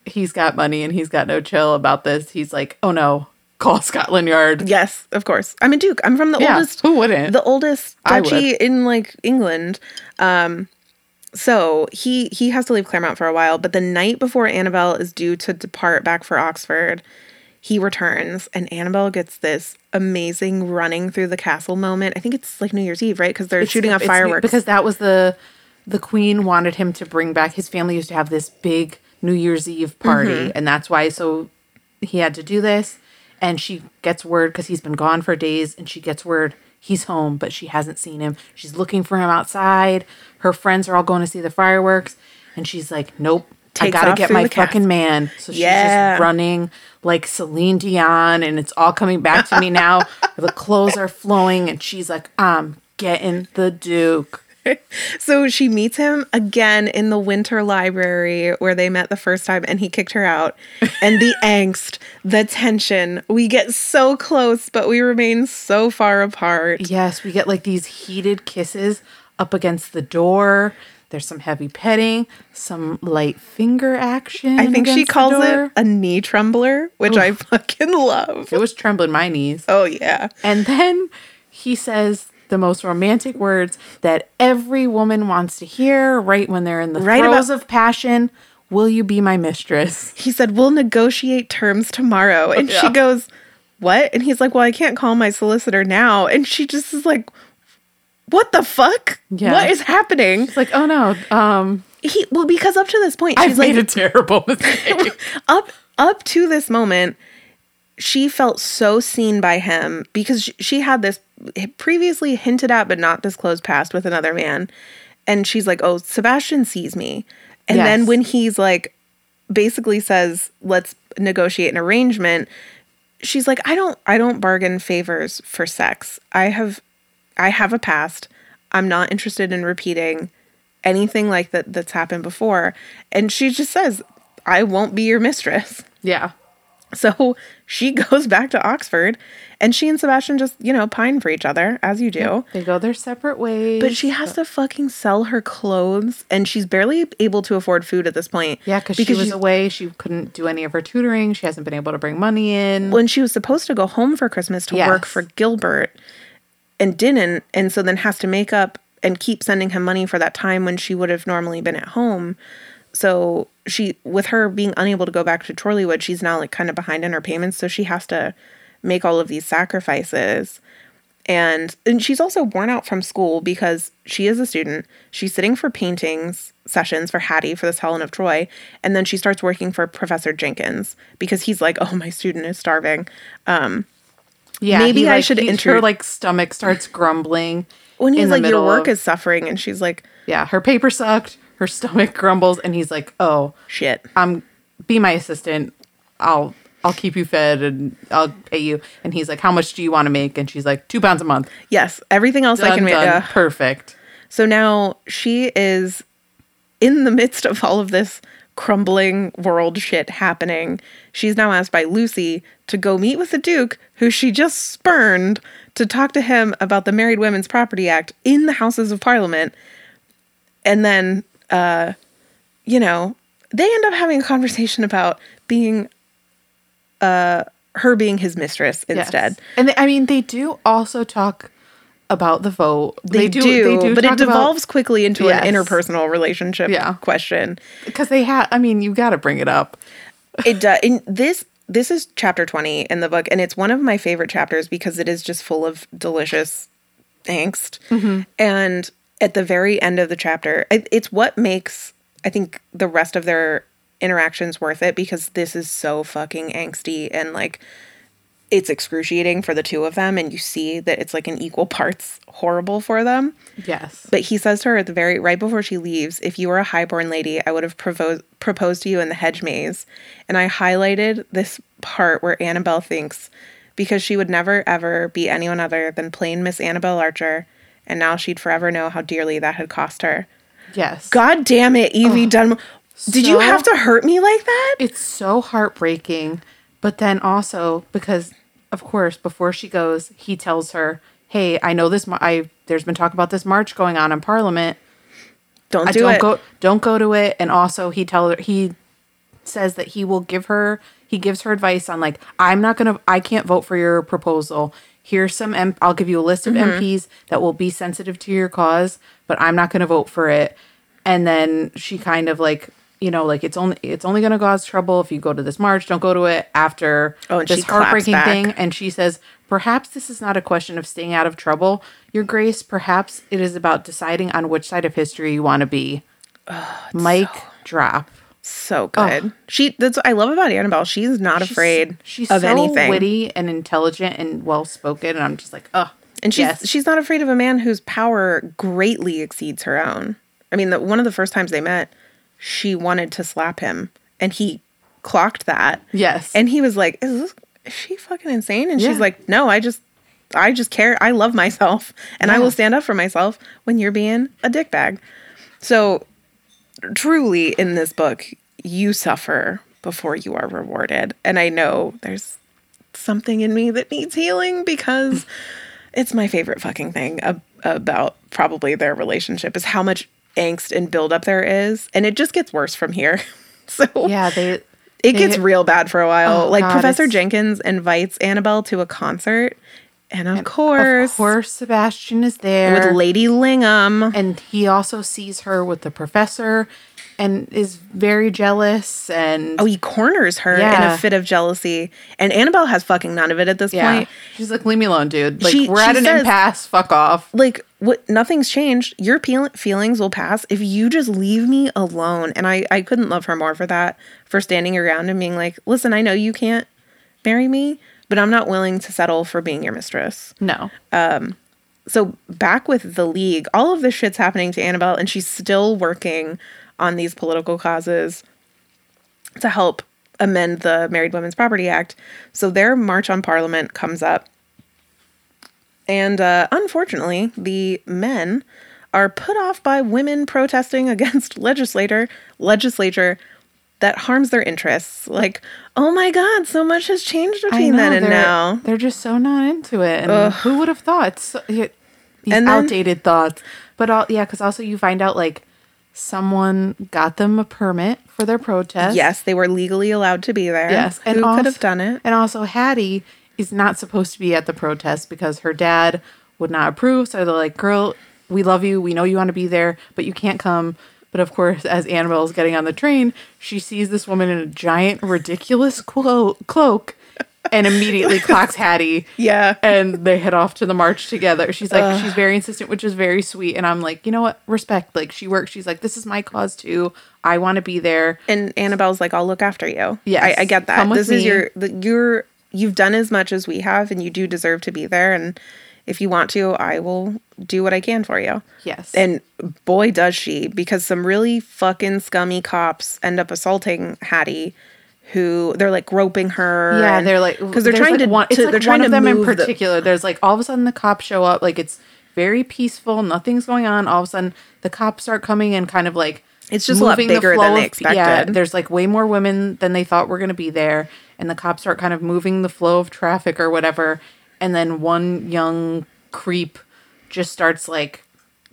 he's got money and he's got no chill about this, he's like, "Oh no, call Scotland Yard." Yes, of course. I'm a duke. I'm from the Yeah, oldest. who wouldn't? The oldest duchy would. in like England. Um, so he he has to leave Claremont for a while. But the night before Annabelle is due to depart back for Oxford, he returns, and Annabelle gets this amazing running through the castle moment. I think it's like New Year's Eve, right? Because they're It's- shooting off fireworks. because that was the the queen wanted him to bring back. His family used to have this big New Year's Eve party, Mm-hmm. and that's why. So he had to do this, and she gets word because he's been gone for days, and she gets word he's home, but she hasn't seen him. She's looking for him outside. Her friends are all going to see the fireworks, and she's like, "Nope." I gotta get my fucking man. So she's Yeah. just running like Celine Dion, and it's all coming back to me now. the clothes are flowing, and she's like, "I'm getting the Duke." So she meets him again in the winter library where they met the first time and he kicked her out. And the angst, the tension, we get so close, but we remain so far apart. Yes, we get like these heated kisses up against the door. There's some heavy petting, some light finger action. I think she calls it a knee trembler, which I fucking love. It was trembling my knees. Oh, yeah. And then he says the most romantic words that every woman wants to hear right when they're in the Right throes about- of passion. Will you be my mistress? He said, We'll negotiate terms tomorrow. And she goes, What? And he's like, Well, I can't call my solicitor now. And she just is like, What the fuck? Yeah. What is happening? It's like, oh no, um, He well, because up to this point, I've she's like made a terrible mistake. up up to this moment, she felt so seen by him because she had this previously hinted at but not disclosed past with another man, and she's like, "Oh, Sebastian sees me," and then when he's like, basically says, "Let's negotiate an arrangement," she's like, "I don't, I don't bargain favors for sex. I have, I have a past. I'm not interested in repeating." anything like that that's happened before and she just says i won't be your mistress yeah. So she goes back to oxford and she and sebastian just you know pine for each other as you do They go their separate ways. but she has to fucking sell her clothes and she's barely able to afford food at this point Yeah, because she was she's- away. She couldn't do any of her tutoring. She hasn't been able to bring money in. when she was supposed to go home for christmas to work for gilbert and didn't and so then has to make up and keep sending him money for that time when she would have normally been at home so she with her being unable to go back to chorleywood she's now like kind of behind in her payments so she has to make all of these sacrifices and and she's also worn out from school because she is a student she's sitting for paintings sessions for hattie for this helen of troy and then she starts working for professor jenkins because he's like oh my student is starving Um, yeah, maybe he, I like, should he- intro- Her like stomach starts grumbling. when he's like your work of- is suffering and she's like Yeah, her paper sucked. Her stomach grumbles, and he's like, "Oh, shit I'm be my assistant. I'll I'll keep you fed and I'll pay you." And he's like, "How much do you want to make?" And she's like, two pounds a month." yes everything else i can make uh, Perfect. So now she is in the midst of all of this crumbling world shit happening. She's now asked by Lucie to go meet with the Duke, who she just spurned, to talk to him about the Married Women's Property Act in the Houses of Parliament. And then, uh, you know, they end up having a conversation about being, uh, her being his mistress Yes. instead. And they, I mean, they do also talk about the vote. They, do, but it talk about- devolves quickly into Yes. an interpersonal relationship Yeah. question. because they have. I mean, you got to bring it up. it does in this this is chapter 20 in the book and it's one of my favorite chapters because it is just full of delicious angst Mm-hmm. and at the very end of the chapter it's what makes I think the rest of their interactions worth it because this is so fucking angsty and like it's excruciating for the two of them and you see that it's like an equal parts horrible for them. Yes. But he says to her at the very right before she leaves, if you were a highborn lady, I would have proposed proposed to you in the hedge maze. And I highlighted this part where Annabelle thinks because she would never ever be anyone other than plain Miss Annabelle Archer, and now she'd forever know how dearly that had cost her. yes. God damn it, Evie Dunmore. Did you have to hurt me like that? It's so heartbreaking. But then also because, of course, before she goes, he tells her, "Hey, I know this. I there's been talk about this march going on in Parliament. Don't I do don't it. go. Don't go to it." And also, he tell her he says that he will give her. He gives her advice on like, "I'm not gonna. I can't vote for your proposal." Here's some. M- I'll give you a list of Mm-hmm. MPs that will be sensitive to your cause, but I'm not going to vote for it. And then she kind of like, you know, like it's only it's only going to cause trouble if you go to this march. Don't go to it after Oh, this heartbreaking thing. And she says, perhaps this is not a question of staying out of trouble, Your Grace. Perhaps it is about deciding on which side of history you want to be. Mic drop. So good. She that's what I love about Annabelle. She's not afraid She's of so anything. witty and intelligent and well spoken, and I'm just like, oh, And she's yes. she's not afraid of a man whose power greatly exceeds her own. I mean, the, one of the first times they met, she wanted to slap him, and he clocked that. yes, And he was like, "Is, this, is she fucking insane?" And Yeah. she's like, "No, I just, I just care. I love myself, and I will stand up for myself when you're being a dickbag." So, truly, in this book, you suffer before you are rewarded, and I know there's something in me that needs healing because it's my favorite fucking thing ab- about probably their relationship is how much angst and buildup there is, and it just gets worse from here. so yeah, they. it they- gets real bad for a while. Oh, like God, Professor Jenkins invites Annabelle to a concert, and of course, Of course, Sebastian is there with Lady Lingham. and he also sees her with the professor, and is very jealous. And Oh, he corners her in a fit of jealousy, and Annabelle has fucking none of it at this yeah, point. she's like, "Leave me alone, dude. Like She- we're at she an says- impasse. Fuck off." Like what? Nothing's changed. Your peel- feelings will pass if you just leave me alone. And I, I couldn't love her more for that, for standing around and being like, "Listen, I know you can't marry me, but I'm not willing to settle for being your mistress." No, so back with the league, all of this shit's happening to Annabelle, and she's still working on these political causes to help amend the Married Women's Property Act. So their march on Parliament comes up, and uh, unfortunately, the men are put off by women protesting against legislator legislature that harms their interests. Like, oh my God, so much has changed between then and now. they're just so not into it. And who would have thought? So, these And then- outdated thoughts. But all, yeah, because also you find out like someone got them a permit for their protest. Yes, they were legally allowed to be there. Yes, and who also, could have done it? And also, Hattie is not supposed to be at the protest because her dad would not approve. So they're like, "Girl, we love you. We know you want to be there, but you can't come." But of course, as Annabelle is getting on the train, she sees this woman in a giant, ridiculous clo- cloak, and immediately clocks Hattie. Yeah. and they head off to the march together. She's like, she's very insistent, which is very sweet. And I'm like, you know what? Respect. Like, she works. She's like, this is my cause too. I want to be there. And Annabelle's like, "I'll look after you." Yeah. I, I get that. This is me. your the, you're you've done as much as we have, and you do deserve to be there. And if you want to, I will do what I can for you. Yes. And boy, does she! Because some really fucking scummy cops end up assaulting Hattie, who they're like groping her. Yeah, and- they're like because they're trying like, to. One, it's to- like they're trying to them in move the- particular. there's like all of a sudden the cops show up. Like it's very peaceful. Nothing's going on. All of a sudden the cops start coming and kind of like It's just a lot moving the flow than they of- Yeah, there's like way more women than they thought were going to be there, and the cops start kind of moving the flow of traffic or whatever. And then one young creep just starts like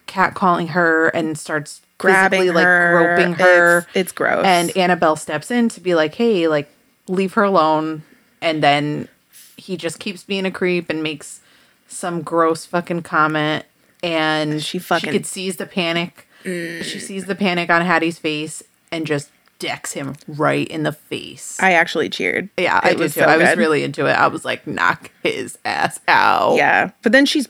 catcalling her and starts Grabbing physically, her. like groping her. It's- it's gross. And Annabelle steps in to be like, "Hey, like leave her alone." And then he just keeps being a creep and makes some gross fucking comment and She fucking- she could sees the panic. Mm. She sees the panic on Hattie's face and just decks him right in the face. I actually cheered. yeah, I It did was too. so I was really into it. I was like, knock his ass out. Yeah, but then she's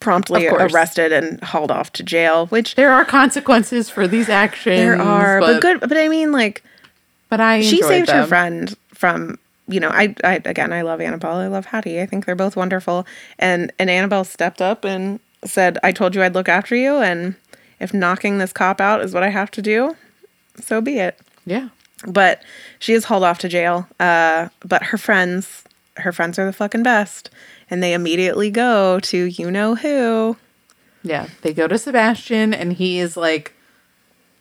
promptly arrested and hauled off to jail, which There are consequences for these actions. there are, but, good. But I mean, like But I she saved her friend from you know I, I again i love annabelle i love hattie i think they're both wonderful and and annabelle stepped up and said i told you i'd look after you and if knocking this cop out is what i have to do so be it Yeah. but she is hauled off to jail uh but her friends her friends are the fucking best and they immediately go to you know who Yeah. They go to Sebastian and he is like,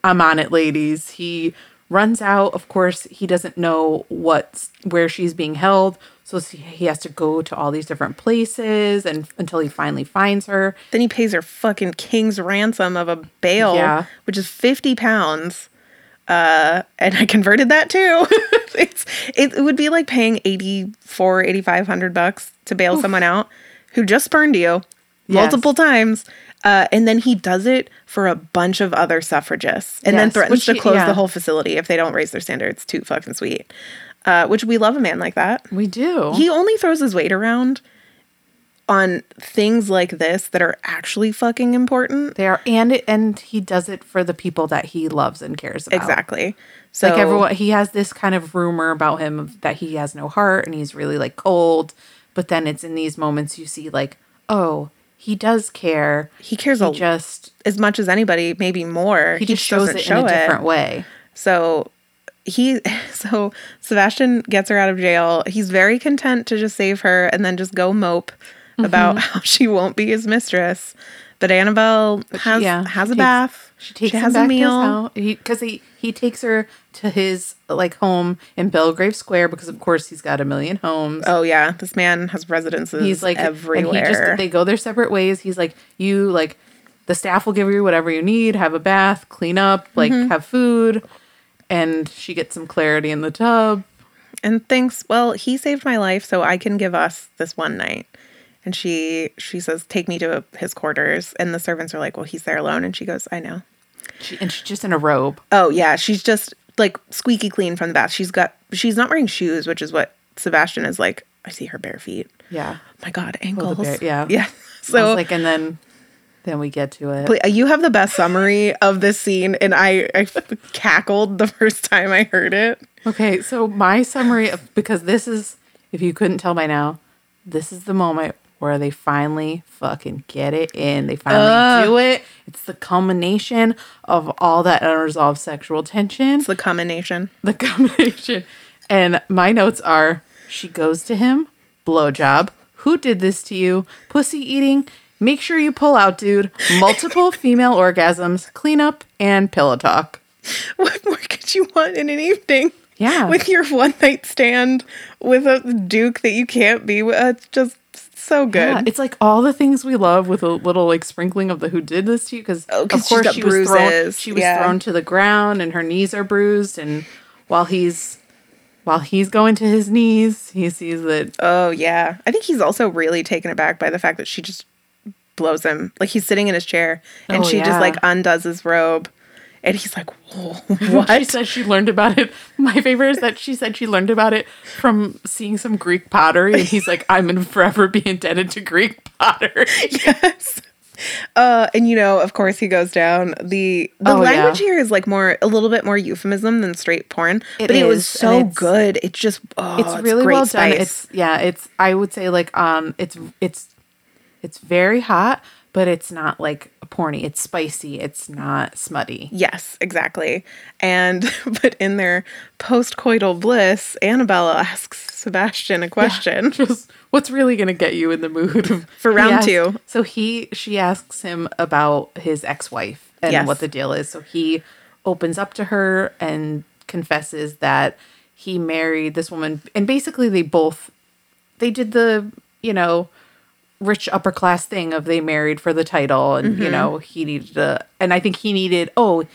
I'm on it, ladies. He runs out. Of course, he doesn't know what's where she's being held. So he has to go to all these different places and until he finally finds her. then he pays her fucking king's ransom of a bail Yeah. which is 50 pounds uh and i converted that too it's it, it would be like paying 84 8500 bucks to bail someone out who just spurned you multiple times uh, and then he does it for a bunch of other suffragists and then threatens to close yeah. the whole facility if they don't raise their standards too fucking sweet uh, which we love a man like that We do. he only throws his weight around on things like this that are actually fucking important. they are and and he does it for the people that he loves and cares about. Exactly. So like everyone he has this kind of rumor about him that he has no heart and he's really like cold but then it's in these moments you see like oh he does care he cares he a, just as much as anybody, maybe more. he just shows it in a different way So he so Sebastian gets her out of jail. He's very content to just save her and then just go mope Mm-hmm. about how she won't be his mistress. But Annabelle has yeah has a takes- bath. she takes has him a meal. because he, he takes her to his like home in belgrave square because of course he's got a million homes Oh yeah, this man has residences he's like everywhere. he just they go their separate ways he's like you like the staff will give you whatever you need have a bath clean up like Mm-hmm. have food and she gets some clarity in the tub and thinks, well, he saved my life, so I can give us this one night. And she she says, take me to his quarters. And the servants are like, well, he's there alone. And she goes, I know. she, and she's just in a robe Oh yeah, she's just like squeaky clean from the bath. She's got she's not wearing shoes, which is what Sebastian is like. I see her bare feet. yeah My God, ankles. yeah. yeah. So like and then then we get to it Pl- uh, you have the best summary of this scene, and I I cackled the first time I heard it. Okay, so my summary of because this is if you couldn't tell by now, this is the moment where they finally fucking get it in. They finally do it. It's the culmination of all that unresolved sexual tension. It's the culmination. The culmination. And my notes are she goes to him, blowjob. Who did this to you? Pussy eating. Make sure you pull out, dude. Multiple female orgasms, cleanup, and pillow talk. What more could you want in an evening? Yeah. With your one night stand with a duke that you can't be with. It's just so good. Yeah, it's like all the things we love with a little like sprinkling of the who did this to you because Oh, of course she was thrown she was Yeah. thrown to the ground and her knees are bruised and while he's while he's going to his knees he sees that Oh yeah, I think he's also really taken aback by the fact that she just blows him. Like he's sitting in his chair and Oh, she yeah. just like undoes his robe, and he's like, "Whoa, she "What?" said she learned about it. My favorite is that she said she learned about it from seeing some Greek pottery, and he's like, "I'm gonna forever be indebted to Greek pottery." yes. Uh, and you know, of course, he goes down. the The Oh, language yeah. here is like more a little bit more euphemism than straight porn, It but it was so it's- good. It just oh, it's really great well spice. done. It's yeah, it's I would say like um it's it's it's very hot, but it's not like porny. It's spicy. It's not smutty. Yes, exactly. And but in their post-coital bliss, Annabella asks Sebastian a question. Just what's really gonna get you in the mood For round asks- two. So he she asks him about his ex-wife and Yes. what the deal is. So he opens up to her and confesses that he married this woman and basically they both they did the, you know, rich upper class thing of they married for the title and you know he needed a and i think he needed oh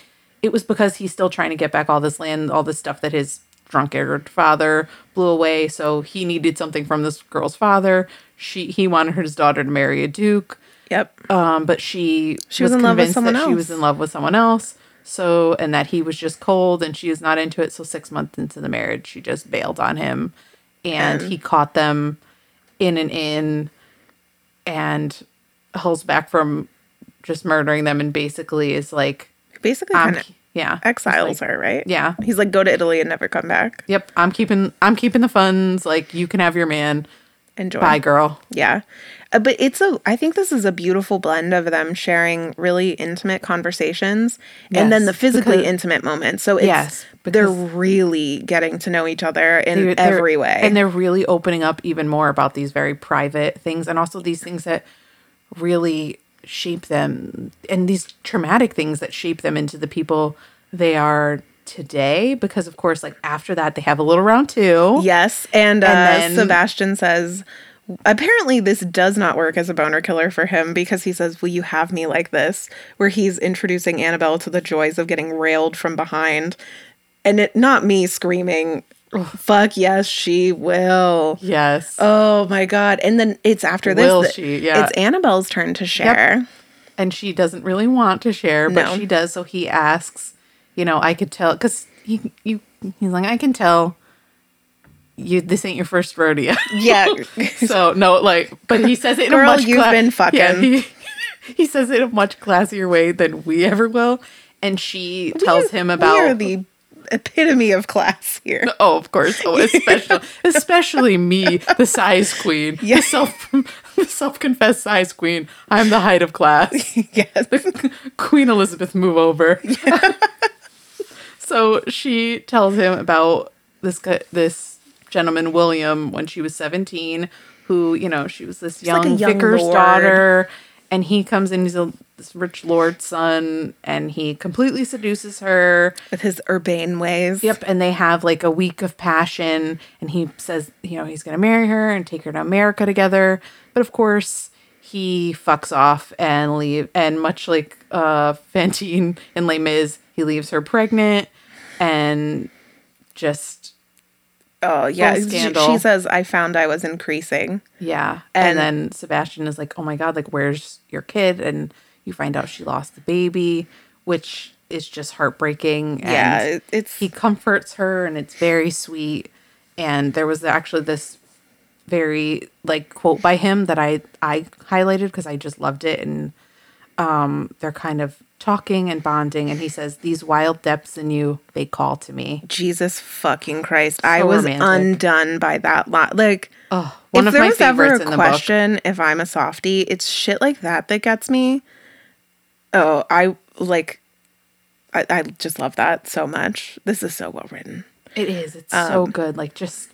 it was because he's still trying to get back all this land all this stuff that his drunkard father blew away. So he needed something from this girl's father. She he wanted his daughter to marry a duke. Yep. um but she She was in love with someone that she was else. in love with someone else. So and that he was just cold and she was not into it. So six months into the marriage she just bailed on him. And he caught them in an inn and holds back from just murdering them and basically is like, Basically, I'm, kind of yeah, exiles her, right? yeah, He's like, go to Italy and never come back. yep. I'm keeping, I'm keeping the funds. Like you can have your man. Enjoy. Bye, girl. Yeah. Uh, but it's a, I think this is a beautiful blend of them sharing really intimate conversations and then the physically because- intimate moments. So it's, Yes, they're really getting to know each other in They're- they're- every way. And they're really opening up even more about these very private things and also these things that really shape them and these traumatic things that shape them into the people they are today. Because, of course, like after that, they have a little round two. yes. And, uh, then- Sebastian says, apparently this does not work as a boner killer for him because he says, will you have me like this? Where he's introducing Annabelle to the joys of getting railed from behind. And it, not me screaming, fuck yes, she will. Yes. Oh my god! And then it's after this. Will that- she? Yeah. It's Annabelle's turn to share. and she doesn't really want to share, but No. she does. So he asks, you know, I could tell because he you he's like, I can tell you this ain't your first rodeo. Yeah. so no, like, but he says it in Girl, a much you've been fucking. Yeah, he, he says it in a much classier way than we ever will, and she tells him about. We are the epitome of class here. Oh, of course. Oh, especially especially me, the size queen, Yeah. the self the self confessed size queen. I'm the height of class. yes. Queen Elizabeth move over. so she tells him about this guy, this gentleman William when she was 17 who, you know, she was this young, like young vicar's lord. daughter and he comes in he's a this rich lord's son and he completely seduces her. With his urbane ways. Yep, and they have like a week of passion and he says, you know, he's going to marry her and take her to America together. But of course, he fucks off and leave and much like uh Fantine in Les Mis, he leaves her pregnant and just Oh yeah. She, scandal. she says, "I found I was increasing." yeah. And, And- then Sebastian is like, "Oh my god, like where's your kid?" and you find out she lost the baby, which is just heartbreaking and yeah. It's he comforts her and it's very sweet and there was actually this very like quote by him that i i highlighted because i just loved it and um they're kind of talking and bonding and he says these wild depths in you they call to me Jesus fucking Christ. I was romantic. undone by that lot. Like, oh one if of there my was ever a question if I'm a softie, it's shit like that that gets me. Oh, I like. I, I just love that so much. This is so well written. it is it's Um, so good like just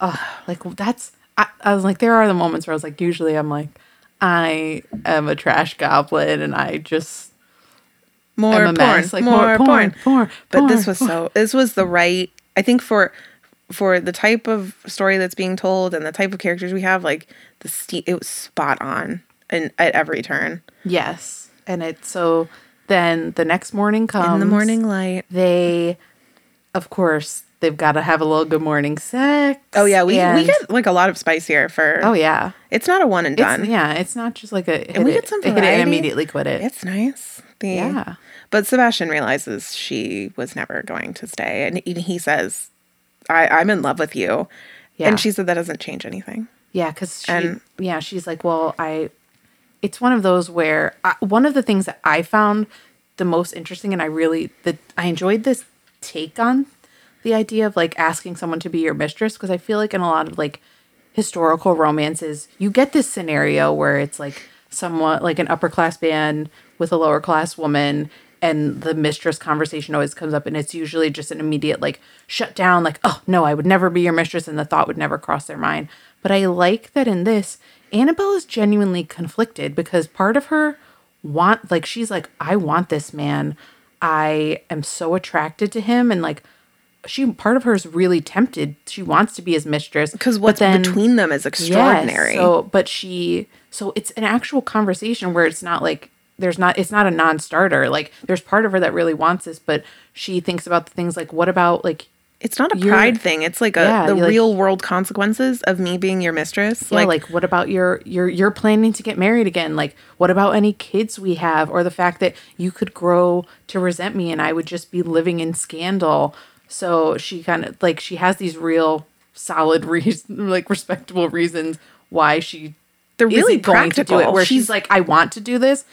oh like that's I, I was like there are the moments where i was like usually i'm like i am a trash goblin and i just More porn, mess. Like, more, more porn, porn, porn, But this porn, was so. This was the right. I think for for the type of story that's being told and the type of characters we have, like the ste- it was spot on and at every turn. Yes. And it's so then the next morning comes. In the morning light. They, of course, they've got to have a little good morning sex. Oh yeah, we we get like a lot of spice here for. Oh, yeah. it's not a one and It's, done. yeah, it's not just like a hit And we it, get some hit it and immediately quit it. It's nice. The, Yeah. But Sebastian realizes she was never going to stay, and he, he says, I, "I'm in love with you," Yeah. and she said that doesn't change anything. Yeah, because she, And- yeah, she's like, well, I, it's one of those where I, one of the things that I found the most interesting, and I really that I enjoyed this take on the idea of like asking someone to be your mistress, because I feel like in a lot of like historical romances, you get this scenario where it's like somewhat like an upper class man with a lower class woman. And the mistress conversation always comes up, and it's usually just an immediate like shut down, like, oh no, I would never be your mistress, and the thought would never cross their mind. But I like that in this, Annabelle is genuinely conflicted because part of her want like she's like, I want this man. I am so attracted to him and like she part of her is really tempted. She wants to be his mistress. Because what's then- between them is extraordinary. Yes, so but she so it's an actual conversation where it's not like there's not it's not a non-starter. Like there's part of her that really wants this, but she thinks about the things like what about like it's not a pride thing. It's like a Yeah, the you like- real world consequences of me being your mistress. Yeah, like, like, what about your you're you're planning to get married again? Like what about any kids we have or the fact that you could grow to resent me and I would just be living in scandal. So she kind of like she has these real solid reasons like respectable reasons why she They're really going to do it. Where she's, She's- like, I want to do this,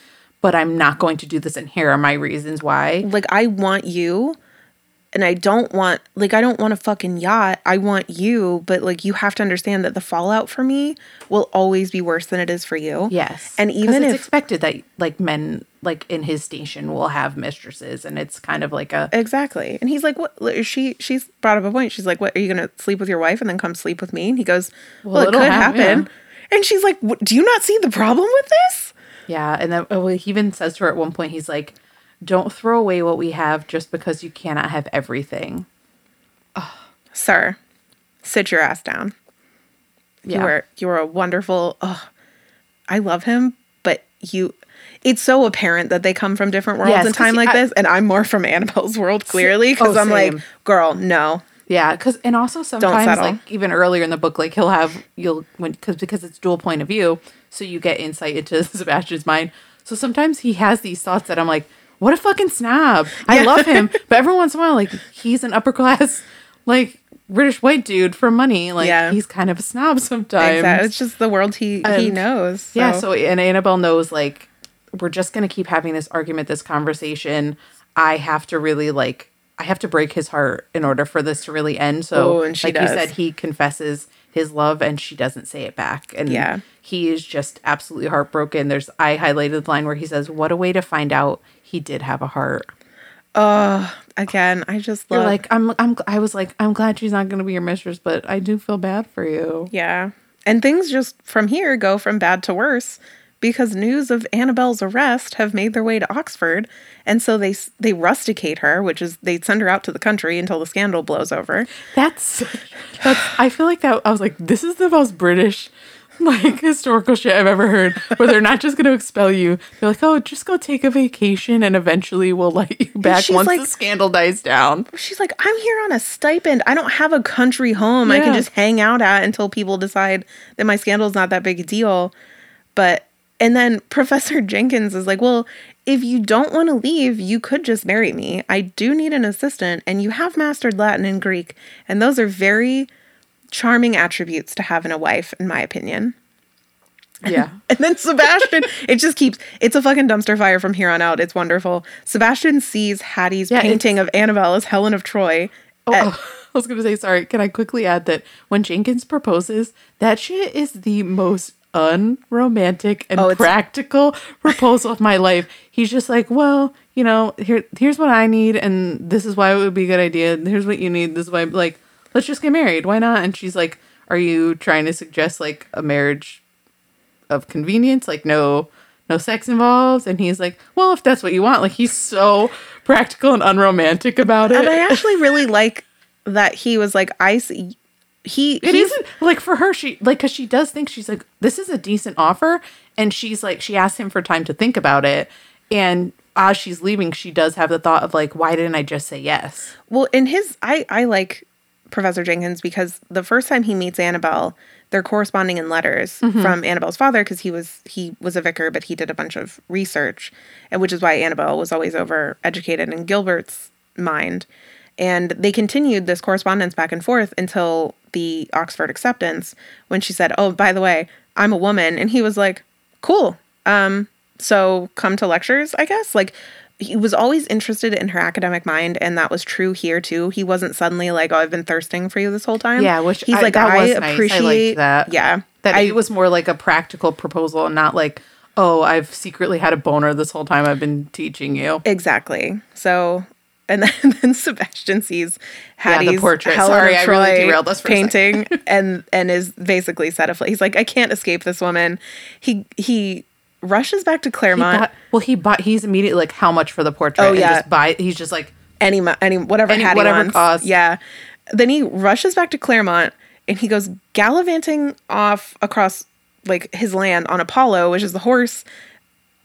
but I'm not going to do this, and here are my reasons why. like I want you and I don't want like I don't want a fucking yacht. I want you, but like you have to understand that the fallout for me will always be worse than it is for you. Yes, And even it's if expected that like men like in his station will have mistresses, and it's kind of like a Exactly. And he's like, "What?" She she's brought up a point. She's like, "What? Are you gonna sleep with your wife and then come sleep with me?" And he goes, "Well, it it'll could hap- happen." And she's like, "Do you not see the problem with this?" yeah. And then oh, he even says to her at one point, he's like, "Don't throw away what we have just because you cannot have everything." Sir, sit your ass down. Yeah. You are you were a wonderful. Oh, I love him, but you. It's so apparent that they come from different worlds Yes, in time like I- this, and I'm more from Annabelle's world clearly because oh, I'm like, girl, no, Yeah, because and also sometimes like even earlier in the book, like he'll have you'll when because because it's dual point of view, so you get insight into Sebastian's mind. So sometimes he has these thoughts that I'm like, what a fucking snob. I Yeah. love him, but every once in a while, like he's an upper class like British white dude for money. Like Yeah. he's kind of a snob sometimes. exactly. It's just the world he he knows. Yeah, so and Annabelle knows like we're just gonna keep having this argument, this conversation. I have to really like I have to break his heart in order for this to really end. So Oh, and she like does. you said, he confesses his love and she doesn't say it back. And Yeah. he is just absolutely heartbroken. There's I highlighted the line where he says, What a way to find out he did have a heart. Uh again, I just You're like, I'm I'm I was like, I'm glad she's not gonna be your mistress, but I do feel bad for you. Yeah. And things just from here go from bad to worse because news of Annabelle's arrest have made their way to Oxford, and so they they rusticate her, which is they send her out to the country until the scandal blows over. That's that's I feel like that I was like, this is the most British like historical shit I've ever heard. Where they're not just gonna expel you. They're like, oh, just go take a vacation and eventually we'll let you back once like- the scandal dies down. She's like, I'm here on a stipend. I don't have a country home I can just hang out at until people decide that my scandal's not that big a deal. But and then Professor Jenkins is like, Well, if you don't want to leave, you could just marry me. I do need an assistant, and you have mastered Latin and Greek, and those are very charming attributes to have in a wife, in my opinion. Yeah. And then Sebastian, it just keeps, it's a fucking dumpster fire from here on out. It's wonderful. Sebastian sees Hattie's Yeah, painting of Annabelle as Helen of Troy. Oh, at- oh, eh. I was gonna say sorry. Can I quickly add that when Jenkins proposes, that shit is the most unromantic and Oh, practical proposal of my life. He's just like, well, you know, here here's what I need, and this is why it would be a good idea. and Here's what you need. This is why, like, let's just get married. Why not? And she's like, are you trying to suggest like a marriage of convenience? Like, no. No sex involved, and he's like, "Well, if that's what you want." Like, he's so practical and unromantic about it. And I actually really like that he was like, I see. He, It he's, not like for her. She like because she does think she's like this is a decent offer, and she's like she asked him for time to think about it, and as she's leaving, she does have the thought of like, why didn't I just say yes? well, in his, I, I like Professor Jenkins because the first time he meets Annabelle, they're corresponding in letters Mm-hmm. from Annabelle's father because he was he was a vicar, but he did a bunch of research, and which is why Annabelle was always over educated in Gilbert's mind. And they continued this correspondence back and forth until the Oxford acceptance when she said, Oh, by the way, I'm a woman. And he was like, Cool. Um, so come to lectures, I guess. Like he was always interested in her academic mind, and that was true here too. He wasn't suddenly like, "Oh, I've been thirsting for you this whole time." Yeah, which he's I- like, "I was nice. I appreciate that. Yeah, That I, it was more like a practical proposal and not like, oh, I've secretly had a boner this whole time I've been teaching you. exactly. So, and then, then Sebastian sees Hattie's portrait. Helen Sorry, of I really derailed us for a painting, and and is basically set afloat. He's like, "I can't escape this woman." He he rushes back to He Claremont. bought, well, he bought. He's immediately like, how much for the portrait? Oh, and yeah. just buy. He's just like, any any whatever Any- Hattie whatever wants. costs. Yeah. Then he rushes back to Claremont and he goes gallivanting off across like his land on Apollo, which is the horse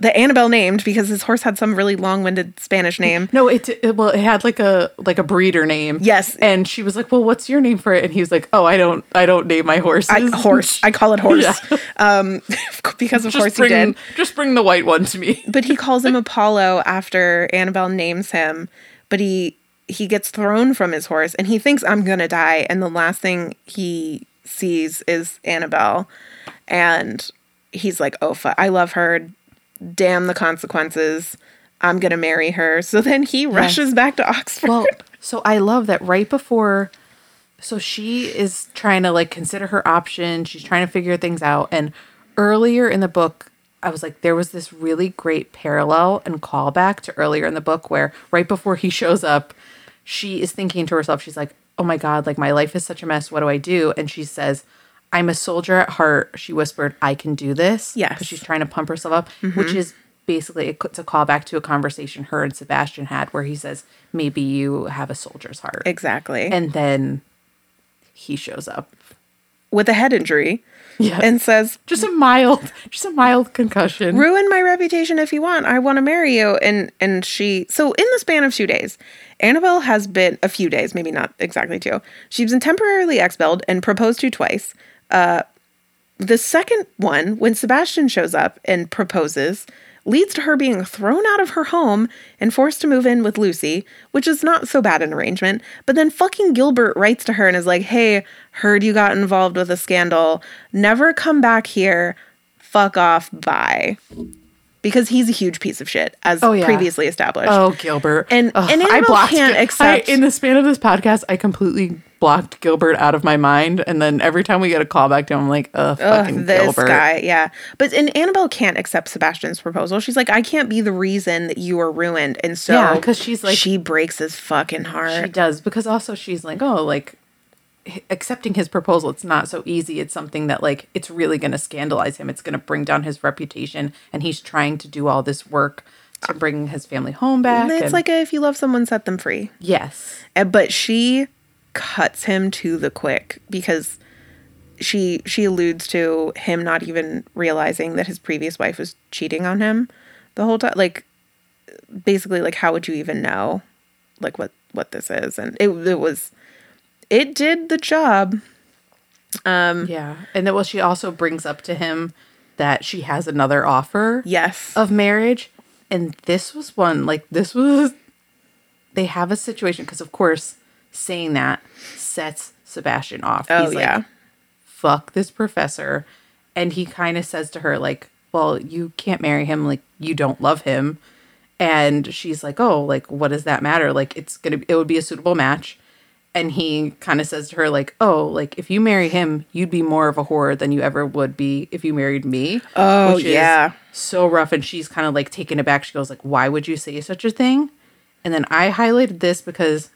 that Annabelle named because his horse had some really long-winded Spanish name. No, it, it well, it had like a like a breeder name. Yes. and she was like, "Well, what's your name for it?" And he was like, "Oh, I don't, I don't name my horses. I, horse. I call it horse. Yeah. Um, because of just course bring, he did. just bring the white one to me." But he calls him Apollo after Annabelle names him. But he he gets thrown from his horse and he thinks I'm gonna die. And the last thing he sees is Annabelle. And he's like, oh, fu- I love her. Damn the consequences. I'm going to marry her. So then he rushes back to Oxford. Well, so I love that right before so she is trying to like consider her options, she's trying to figure things out and earlier in the book I was like there was this really great parallel and callback to earlier in the book where right before he shows up she is thinking to herself she's like, "Oh my god, like my life is such a mess. What do I do?" And she says, I'm a soldier at heart. She whispered, I can do this. Yes. Because she's trying to pump herself up, mm-hmm. which is basically it's a callback to a conversation her and Sebastian had where he says, maybe you have a soldier's heart. exactly. And then he shows up. with a head injury Yes. and says, Just a mild, just a mild concussion. ruin my reputation if you want. I want to marry you. And and she so in the span of two days, Annabelle has been a few days, maybe not exactly two. She's been temporarily expelled and proposed to twice. Uh, the second one, when Sebastian shows up and proposes, leads to her being thrown out of her home and forced to move in with Lucie, which is not so bad an arrangement. But then fucking Gilbert writes to her and is like, hey, heard you got involved with a scandal. Never come back here. Fuck off. Bye. Because he's a huge piece of shit, as Oh, yeah. previously established. Oh, Gilbert. And- Ugh, and Annabelle can't Gil- accept- I, in the span of this podcast, I completely blocked Gilbert out of my mind. And then every time we get a call back to him, I'm like, ugh, Ugh, fucking this Gilbert. guy, yeah. But and Annabelle can't accept Sebastian's proposal. She's like, I can't be the reason that you are ruined, and so Yeah, 'cause she's like- she breaks his fucking heart. She does because also she's like, oh, like accepting his proposal. It's not so easy. It's something that like it's really going to scandalize him. It's going to bring down his reputation, and he's trying to do all this work to bring his family home back. It's and- like a, if you love someone, set them free. yes, And- But she cuts him to the quick because she she alludes to him not even realizing that his previous wife was cheating on him the whole time. Like basically, like how would you even know like what what this is? And it it was it did the job. Um, yeah, and then well, she also brings up to him that she has another offer. Yes. of marriage and this was one like this was they have a situation because of course saying that sets sebastian off Oh, He's like, yeah. fuck this professor and he kind of says to her like well you can't marry him like you don't love him and she's like oh like what does that matter like it's gonna it would be a suitable match and he kind of says to her like oh like if you marry him you'd be more of a whore than you ever would be if you married me. Oh, which is yeah. so rough and she's kind of like taken aback. She goes like why would you say such a thing? And then i highlighted this because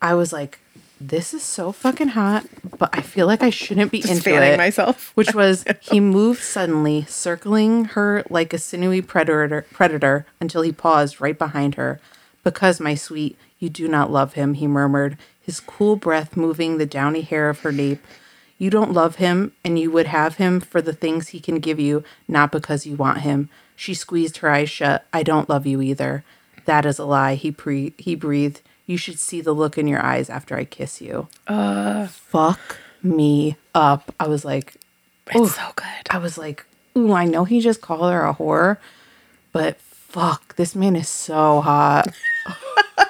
i was like this is so fucking hot but i feel like i shouldn't be Just into fanning it. myself. which was he moved suddenly circling her like a sinewy predator predator until he paused right behind her. Because my sweet you do not love him he murmured his cool breath moving the downy hair of her nape you don't love him, and you would have him for the things he can give you, not because you want him. She squeezed her eyes shut. I don't love you either. That is a lie. He pre- he breathed. You should see the look in your eyes after I kiss you. Uh, fuck me up. I was like, It's so good. I was like, ooh, I know he just called her a whore, but fuck, this man is so hot.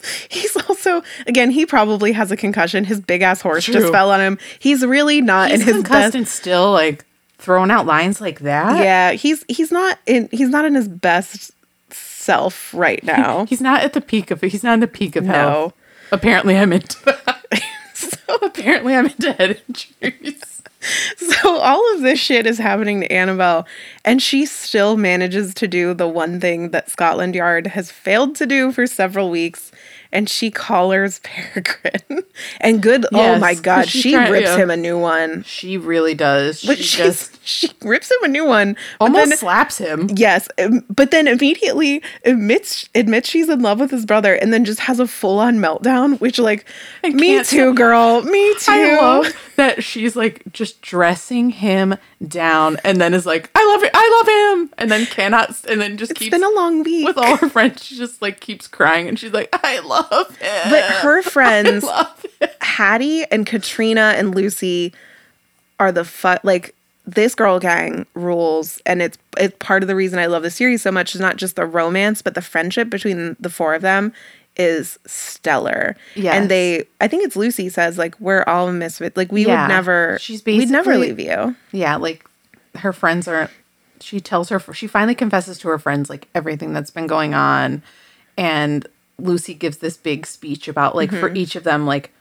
He's also again, he probably has a concussion. His big ass horse True. just fell on him. He's really not He's in his best and still like throwing out lines like that. Yeah, he's he's not in he's not in his best self right now. He's not at the peak of he's not in the peak of No. health. Apparently I'm into that. so apparently I'm into head injuries. So all of this shit is happening to Annabelle, and she still manages to do the one thing that Scotland Yard has failed to do for several weeks, and she collars Peregrine. And good, oh my god, she trying- rips yeah. him a new one. She really does. But she just she rips him a new one. almost then- slaps him. Yes, um, but then immediately admits admits she's in love with his brother, and then just has a full on meltdown. Which, like, me can't too, girl. Me too. I love that she's like just dressing him down and then is like, I love it, I love him, and then cannot, and then just It's keeps been a long week. with all her friends. She just like keeps crying and she's like, I love him. but her friends. Hattie and Catriona and Lucie, are the fu- like this girl gang rules, and it's it's part of the reason I love the series so much. Is not just the romance, but the friendship between the four of them is stellar. Yeah, and they, I think it's Lucie says like we're all misfit. Like we Yeah. would never, She's basically, we'd never leave you. Yeah, like her friends are she tells her she finally confesses to her friends like everything that's been going on and Lucie gives this big speech about like for mm-hmm. each of them like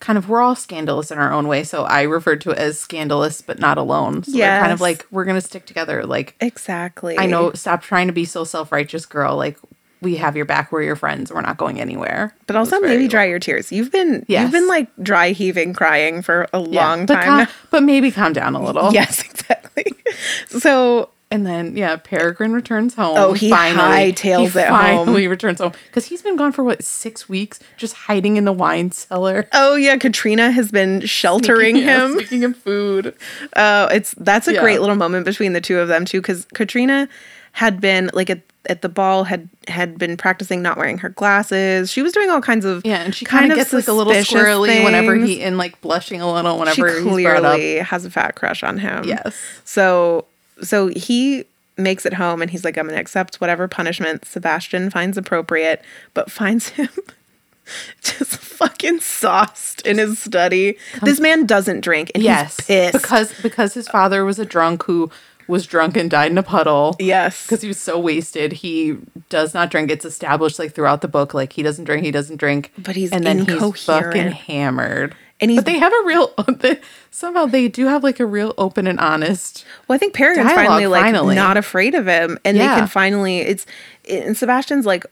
kind of we're all scandalous in our own way so I referred to it as scandalous but not alone so they're kind of like we're going to stick together like Exactly. I know stop trying to be so self-righteous girl like we have your back we're your friends we're not going anywhere But also maybe dry your tears. You've been Yes. you've been like dry heaving crying for a Yeah, long but time. calm- but maybe calm down a little Yes, exactly. So And then yeah, Peregrine returns home. Oh, he hightails he it home. Finally returns home because he's been gone for what six weeks, just hiding in the wine cellar, oh yeah, Catriona has been sheltering Sneaking- yeah, him. sneaking him food. Oh, it's that's a Yeah. great little moment between the two of them too, because Catriona had been like at, at the ball had had been practicing not wearing her glasses. She was doing all kinds of Yeah, and she kind of gets like a little squirrely whenever he and like blushing a little She whenever he's brought up. clearly has a fat crush on him. Yes. So so he makes it home and he's like, I'm gonna accept whatever punishment Sebastian finds appropriate, but finds him just fucking sauced in his study. This man doesn't drink and Yes, he's pissed. because because his father was a drunk who was drunk and died in a puddle. yes. because he was so wasted. He does not drink. It's established like throughout the book, like he doesn't drink. He doesn't drink. But he's and then he's fucking hammered. And he's- but they have a real they, somehow they do have like a real open and honest. Well, I think Peregrine's finally like finally. not afraid of him, and Yeah. they can finally. It's and Sebastian's like,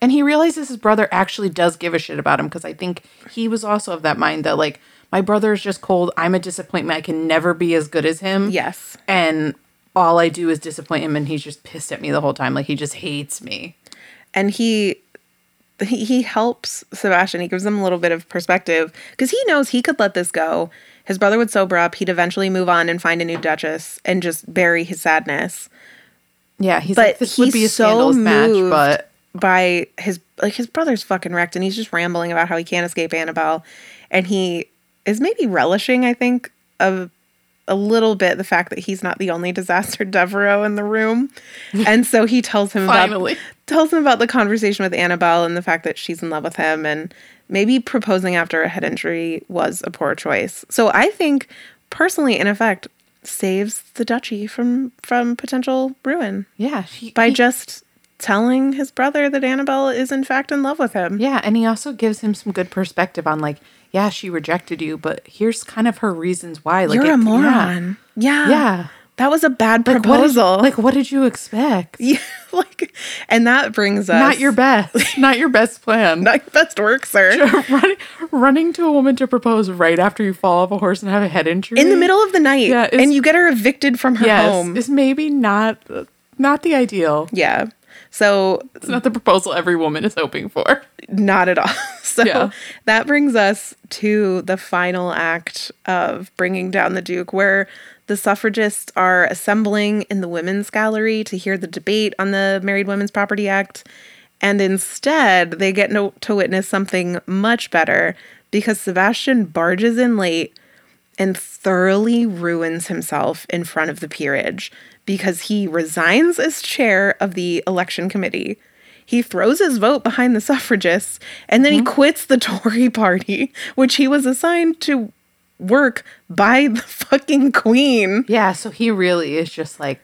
And he realizes his brother actually does give a shit about him because I think he was also of that mind that like my brother is just cold. I'm a disappointment. I can never be as good as him. yes, And all I do is disappoint him, and he's just pissed at me the whole time. Like he just hates me. and he. He, he helps Sebastian. He gives him a little bit of perspective because he knows he could let this go. His brother would sober up. He'd eventually move on and find a new duchess and just bury his sadness. Yeah, he's But like this would be a so match, but by his like his brother's fucking wrecked and he's just rambling about how he can't escape Annabelle and he is maybe relishing I think of a little bit the fact that he's not the only disaster Devereux in the room. And so he tells him about tells him about the conversation with Annabelle and the fact that she's in love with him and maybe proposing after a head injury was a poor choice. So I think personally in effect saves the duchy from from potential ruin yeah, he, by he- just telling his brother that Annabelle is in fact in love with him. Yeah, and he also gives him some good perspective on like, yeah, she rejected you, but here's kind of her reasons why. Like, You're it- a moron. Yeah. Yeah. That was a bad Like, what did, proposal. like, what did you expect? yeah, like, and that brings us Not your best. not your best plan. not your best work, sir. running, running to a woman to propose right after you fall off a horse and have a head injury In the middle of the night, Yeah, and you get her evicted from her yes, home. is maybe not not the ideal. Yeah. So It's not the proposal every woman is hoping for. not at all. So Yeah. that brings us to the final act of bringing down the Duke, where the suffragists are assembling in the women's gallery to hear the debate on the Married Women's Property Act. And instead, they get no- to witness something much better because Sebastian barges in late and thoroughly ruins himself in front of the peerage because he resigns as chair of the election committee. He throws his vote behind the suffragists and then he mm-hmm. quits the Tory party, which he was assigned to work by the fucking queen. Yeah, so he really is just like,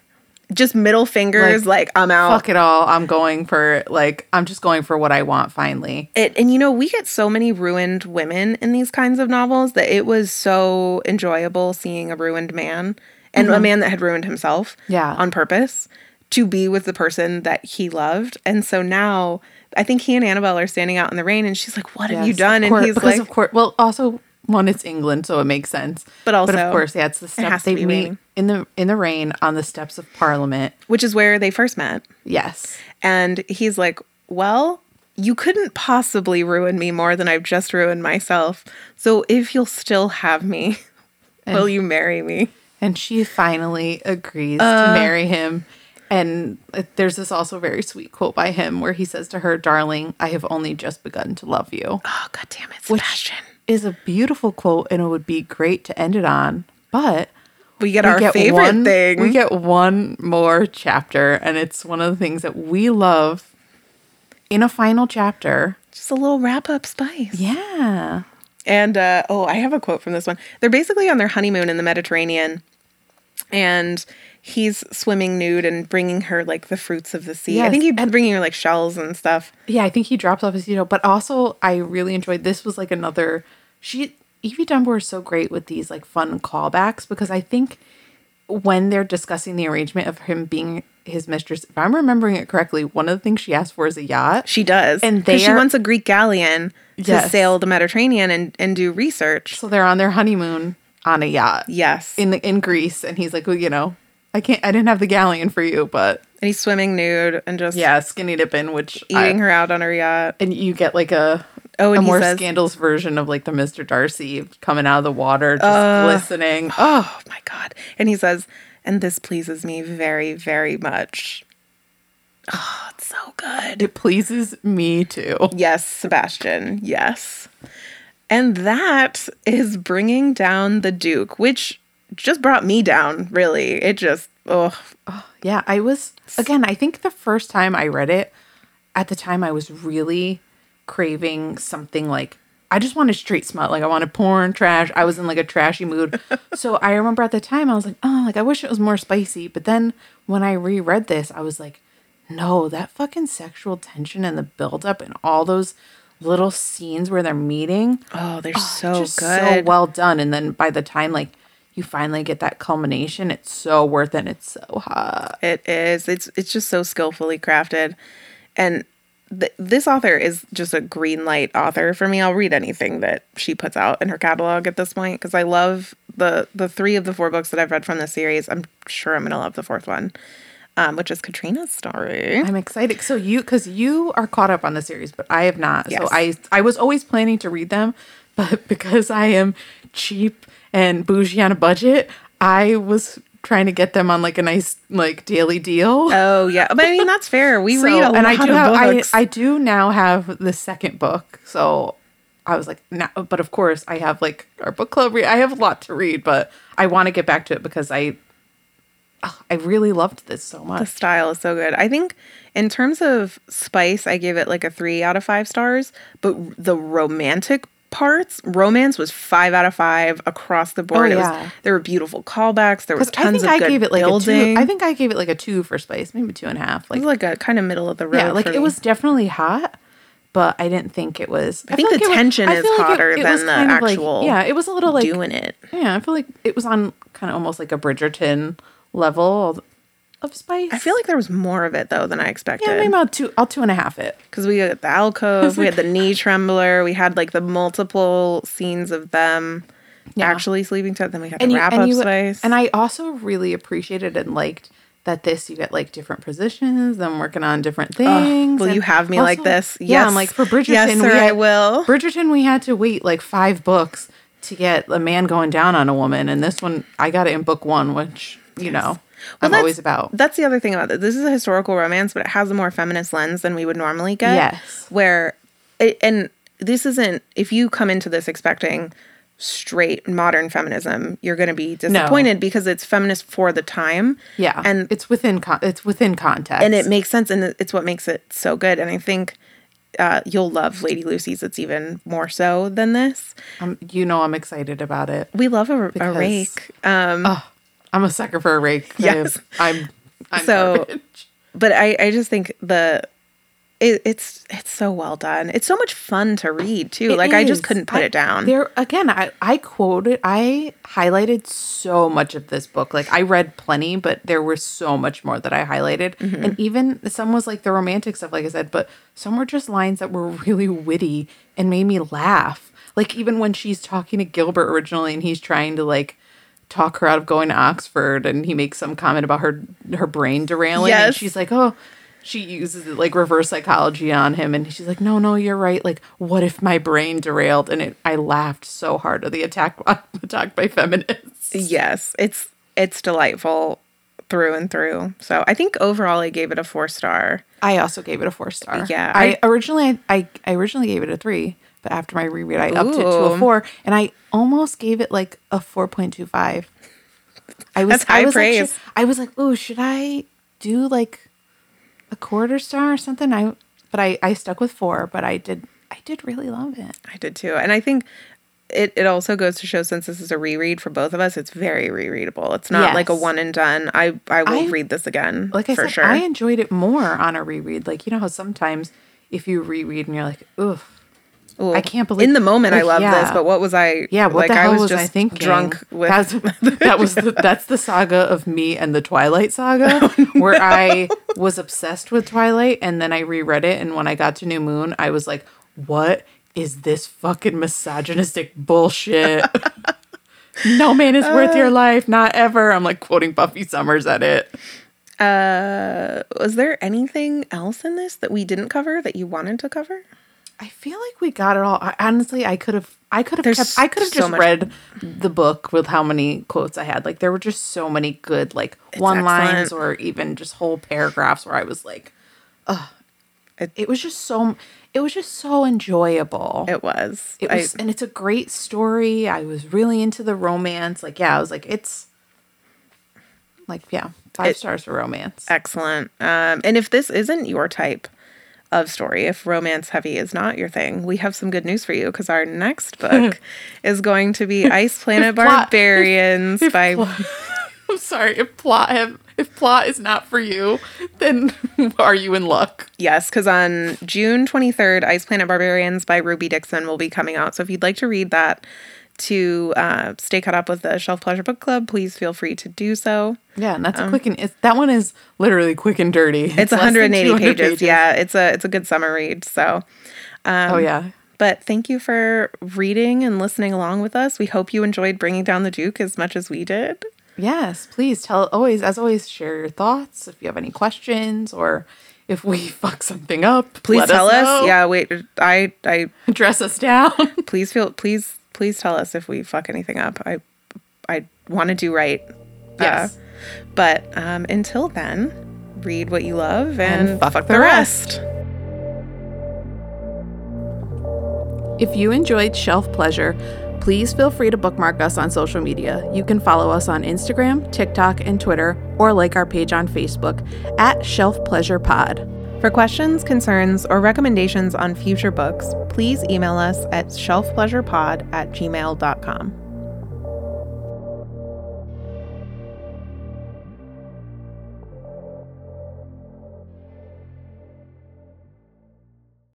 Just middle fingers, like, I'm out. fuck it all. I'm going for like, I'm just going for what I want finally. it and you know we get so many ruined women in these kinds of novels that it was so enjoyable seeing a ruined man and a man that had ruined himself Mm-hmm. Yeah. on purpose to be with the person that he loved and so now i think he and annabelle are standing out in the rain and she's like what have you done and he's because like of course, well, also one, it's England, so it makes sense. But also, of course, yeah, it's the steps to they be meet in the in the rain on the steps of Parliament. which is where they first met Yes, and he's like well you couldn't possibly ruin me more than i've just ruined myself so if you'll still have me will you marry me and she finally agrees Uh. to marry him. And there's this also very sweet quote by him where he says to her, "Darling, I have only just begun to love you." oh god damn it Which sebastian is a beautiful quote, and it would be great to end it on. But we get we our get favorite one, thing We get one more chapter, and it's one of the things that we love in a final chapter. just a little wrap up spice. Yeah. And uh, oh, I have a quote from this one. They're basically on their honeymoon in the Mediterranean, and he's swimming nude and bringing her like the fruits of the sea. I Yes, think he's bringing her like shells and stuff. Yeah, I think he drops off his you know, but also I really enjoyed this was like another she Evie Dunmore is so great with these like fun callbacks because I think when they're discussing the arrangement of him being his mistress, if I'm remembering it correctly, one of the things she asked for is a yacht. She does, And because she they are- wants a Greek galleon to Yes. sail the Mediterranean and and do research. So they're on their honeymoon on a yacht. Yes, In the in Greece and he's like, Well, you know, I can't I didn't have the galleon for you, but and he's swimming nude and just yeah, skinny dipping, which eating I, her out on her yacht. and you get like a Oh, a more says- scandalous version of like the Mr. Darcy coming out of the water, just uh, glistening. Oh my god! And he says, "And this pleases me very, very much." Oh, it's so good. It pleases me too. Yes, Sebastian. Yes. And that is bringing down the Duke, which just brought me down, really. It just, oh, Yeah, I was again, I think the first time I read it, at the time I was really craving something like I just wanted straight smut. Like I wanted porn, trash. I was in like a trashy mood. so I remember at the time I was like, oh, like I wish it was more spicy. But then when I reread this, I was like, no, that fucking sexual tension and the buildup and all those little scenes where they're meeting. oh, they're ah, so just good. so well done. And then by the time like you finally get that culmination, it's so worth it. And it's so hot. It is. It's it's just so skillfully crafted, and th- this author is just a green light author for me. I'll read anything that she puts out in her catalog at this point because I love the the three of the four books that I've read from this series. I'm sure I'm gonna love the fourth one, um, which is Catriona's story. I'm excited. So you, because you are caught up on the series, but I have not. So I, I was always planning to read them, but because I am cheap and bougie on a budget, I was trying to get them on like a nice like daily deal. Oh yeah, but I mean that's fair. We So- read a and lot I do of have, I, books. I do now have the second book. So I was like, now, but of course I have like our book club. Re- I have a lot to read, but I want to get back to it because I, ah, I really loved this so much. the style is so good. I think in terms of spice, I gave it like a three out of five stars. But the romantic parts, romance was five out of five across the board. Oh, It was, yeah. there were beautiful callbacks. There was Because I tons think of I good gave it like building. a two. I think I gave it like a two for spice, maybe two and a half. it Like was like a kind of middle of the road. yeah, like it me. was definitely hot, but I didn't think it was. I think the like it was- tension is feel like hotter than the of like- actual yeah, it was a little like doing it. yeah. I feel like it was on kind of almost like a Bridgerton level of, spice. I feel like there was more of it though than I expected. yeah, maybe I'll two. I'll two and a half it. because we had the alcove, we had the knee trembler, we had like the multiple scenes of them Yeah. actually sleeping together. Then we had and the wrap up spice. and I also really appreciated and liked that this you get like different positions, them working on different things. will and you have me like also- this? Yeah, I'm like for Bridgerton, Yes, sir, we I will. Bridgerton, we had to wait like five books to get a man going down on a woman, and this one I got it in book one, which you know I'm that's- always about. That's the other thing about it. This is a historical romance, but it has a more feminist lens than we would normally get. Yes. Where, it, and this isn't, if you come into this expecting straight modern feminism, you're going to be disappointed because it's feminist for the time. Yeah, And it's within con- it's within context, and it makes sense and it's what makes it so good and i think uh, you'll love lady lucie's it's even more so than this um, you know I'm excited about it. we love a, a rake um, I'm a sucker for a rake. Yes. I'm, I'm So- garbage. but I, I just think the it, it's it's so well done it's so much fun to read too It like i just couldn't put I- it down There again, I I quoted, I highlighted so much of this book. Like I read plenty, but there was so much more that I highlighted, Mm-hmm. and even some was like the romantic stuff, like I said, but some were just lines that were really witty and made me laugh. Like even when she's talking to Gilbert originally, and he's trying to like talk her out of going to Oxford, and he makes some comment about her her brain derailing, and she's like, oh. She uses it like reverse psychology on him, and she's like, "No, no, you're right. Like, what if my brain derailed?" And it, I laughed so hard at the attack attack by feminists. yes it's it's delightful through and through so i think overall i gave it a four star I also gave it a four star. Yeah, I, originally I, I originally gave it a three, but after my reread, I upped it to a four, and I almost gave it like a four point two five. I was That's high I was praise. Actually, I was like, oh, should I do like a quarter star or something? I but I I stuck with four, but I did I did really love it. I did too. And I think it, it also goes to show since this is a reread for both of us, it's very rereadable. It's not like a one and done. I I will I- read this again. like I for said, sure. I enjoyed it more on a reread. Like you know how sometimes if you reread and you're like, ugh, I can't believe- in the moment I like, love this, but what was I? yeah, what like the hell I was, was, just I thinking? drunk with. that's, that was the, that's the saga of me and the Twilight saga, where I was obsessed with Twilight, and then I reread it, and when I got to New Moon, I was like, what is this fucking misogynistic bullshit? no man is worth Uh. your life, not ever. I'm like quoting Buffy Summers at it. uh, was there anything else in this that we didn't cover that you wanted to cover? I feel like we got it all. I, honestly, I could have, I could have kept, I could have so just much- read the book with how many quotes I had. Like there were just so many good, like one lines or even just whole paragraphs where I was like, ugh. It, it was just so, it was just so enjoyable. It was. It I- was, and it's a great story. I was really into the romance. Like, yeah, I was like, it's like, yeah, five It- stars for romance. Excellent. Um, and if this isn't your type of story, if romance heavy is not your thing, we have some good news for you because our next book is going to be Ice Planet plot- Barbarians by. I'm sorry if plot have, if plot is not for you, then are you in luck? Yes, because on June 23rd, Ice Planet Barbarians by Ruby Dixon will be coming out. So if you'd like to read that to uh, stay caught up with the Shelf Pleasure Book Club, please feel free to do so. Yeah, and that's a quick and it's, that one is literally quick and dirty. Um, It's, 180 200 pages. Yeah, it's a it's a good summer read. So oh yeah. But thank you for reading and listening along with us. We hope you enjoyed bringing down the Duke as much as we did. Yes, please tell always as always share your thoughts if you have any questions or if we fuck something up. Please tell us. know. Yeah, wait. I I dress us down. please feel please please tell us if we fuck anything up. I I want to do right. Yes. Uh, but um, until then, read what you love and, And fuck fuck, the the rest. If you enjoyed Shelf Pleasure, please feel free to bookmark us on social media. You can follow us on Instagram, TikTok, and Twitter, or like our page on Facebook at Shelf Pleasure Pod. For questions, concerns, or recommendations on future books, please email us at shelfpleasurepod at gmail.com.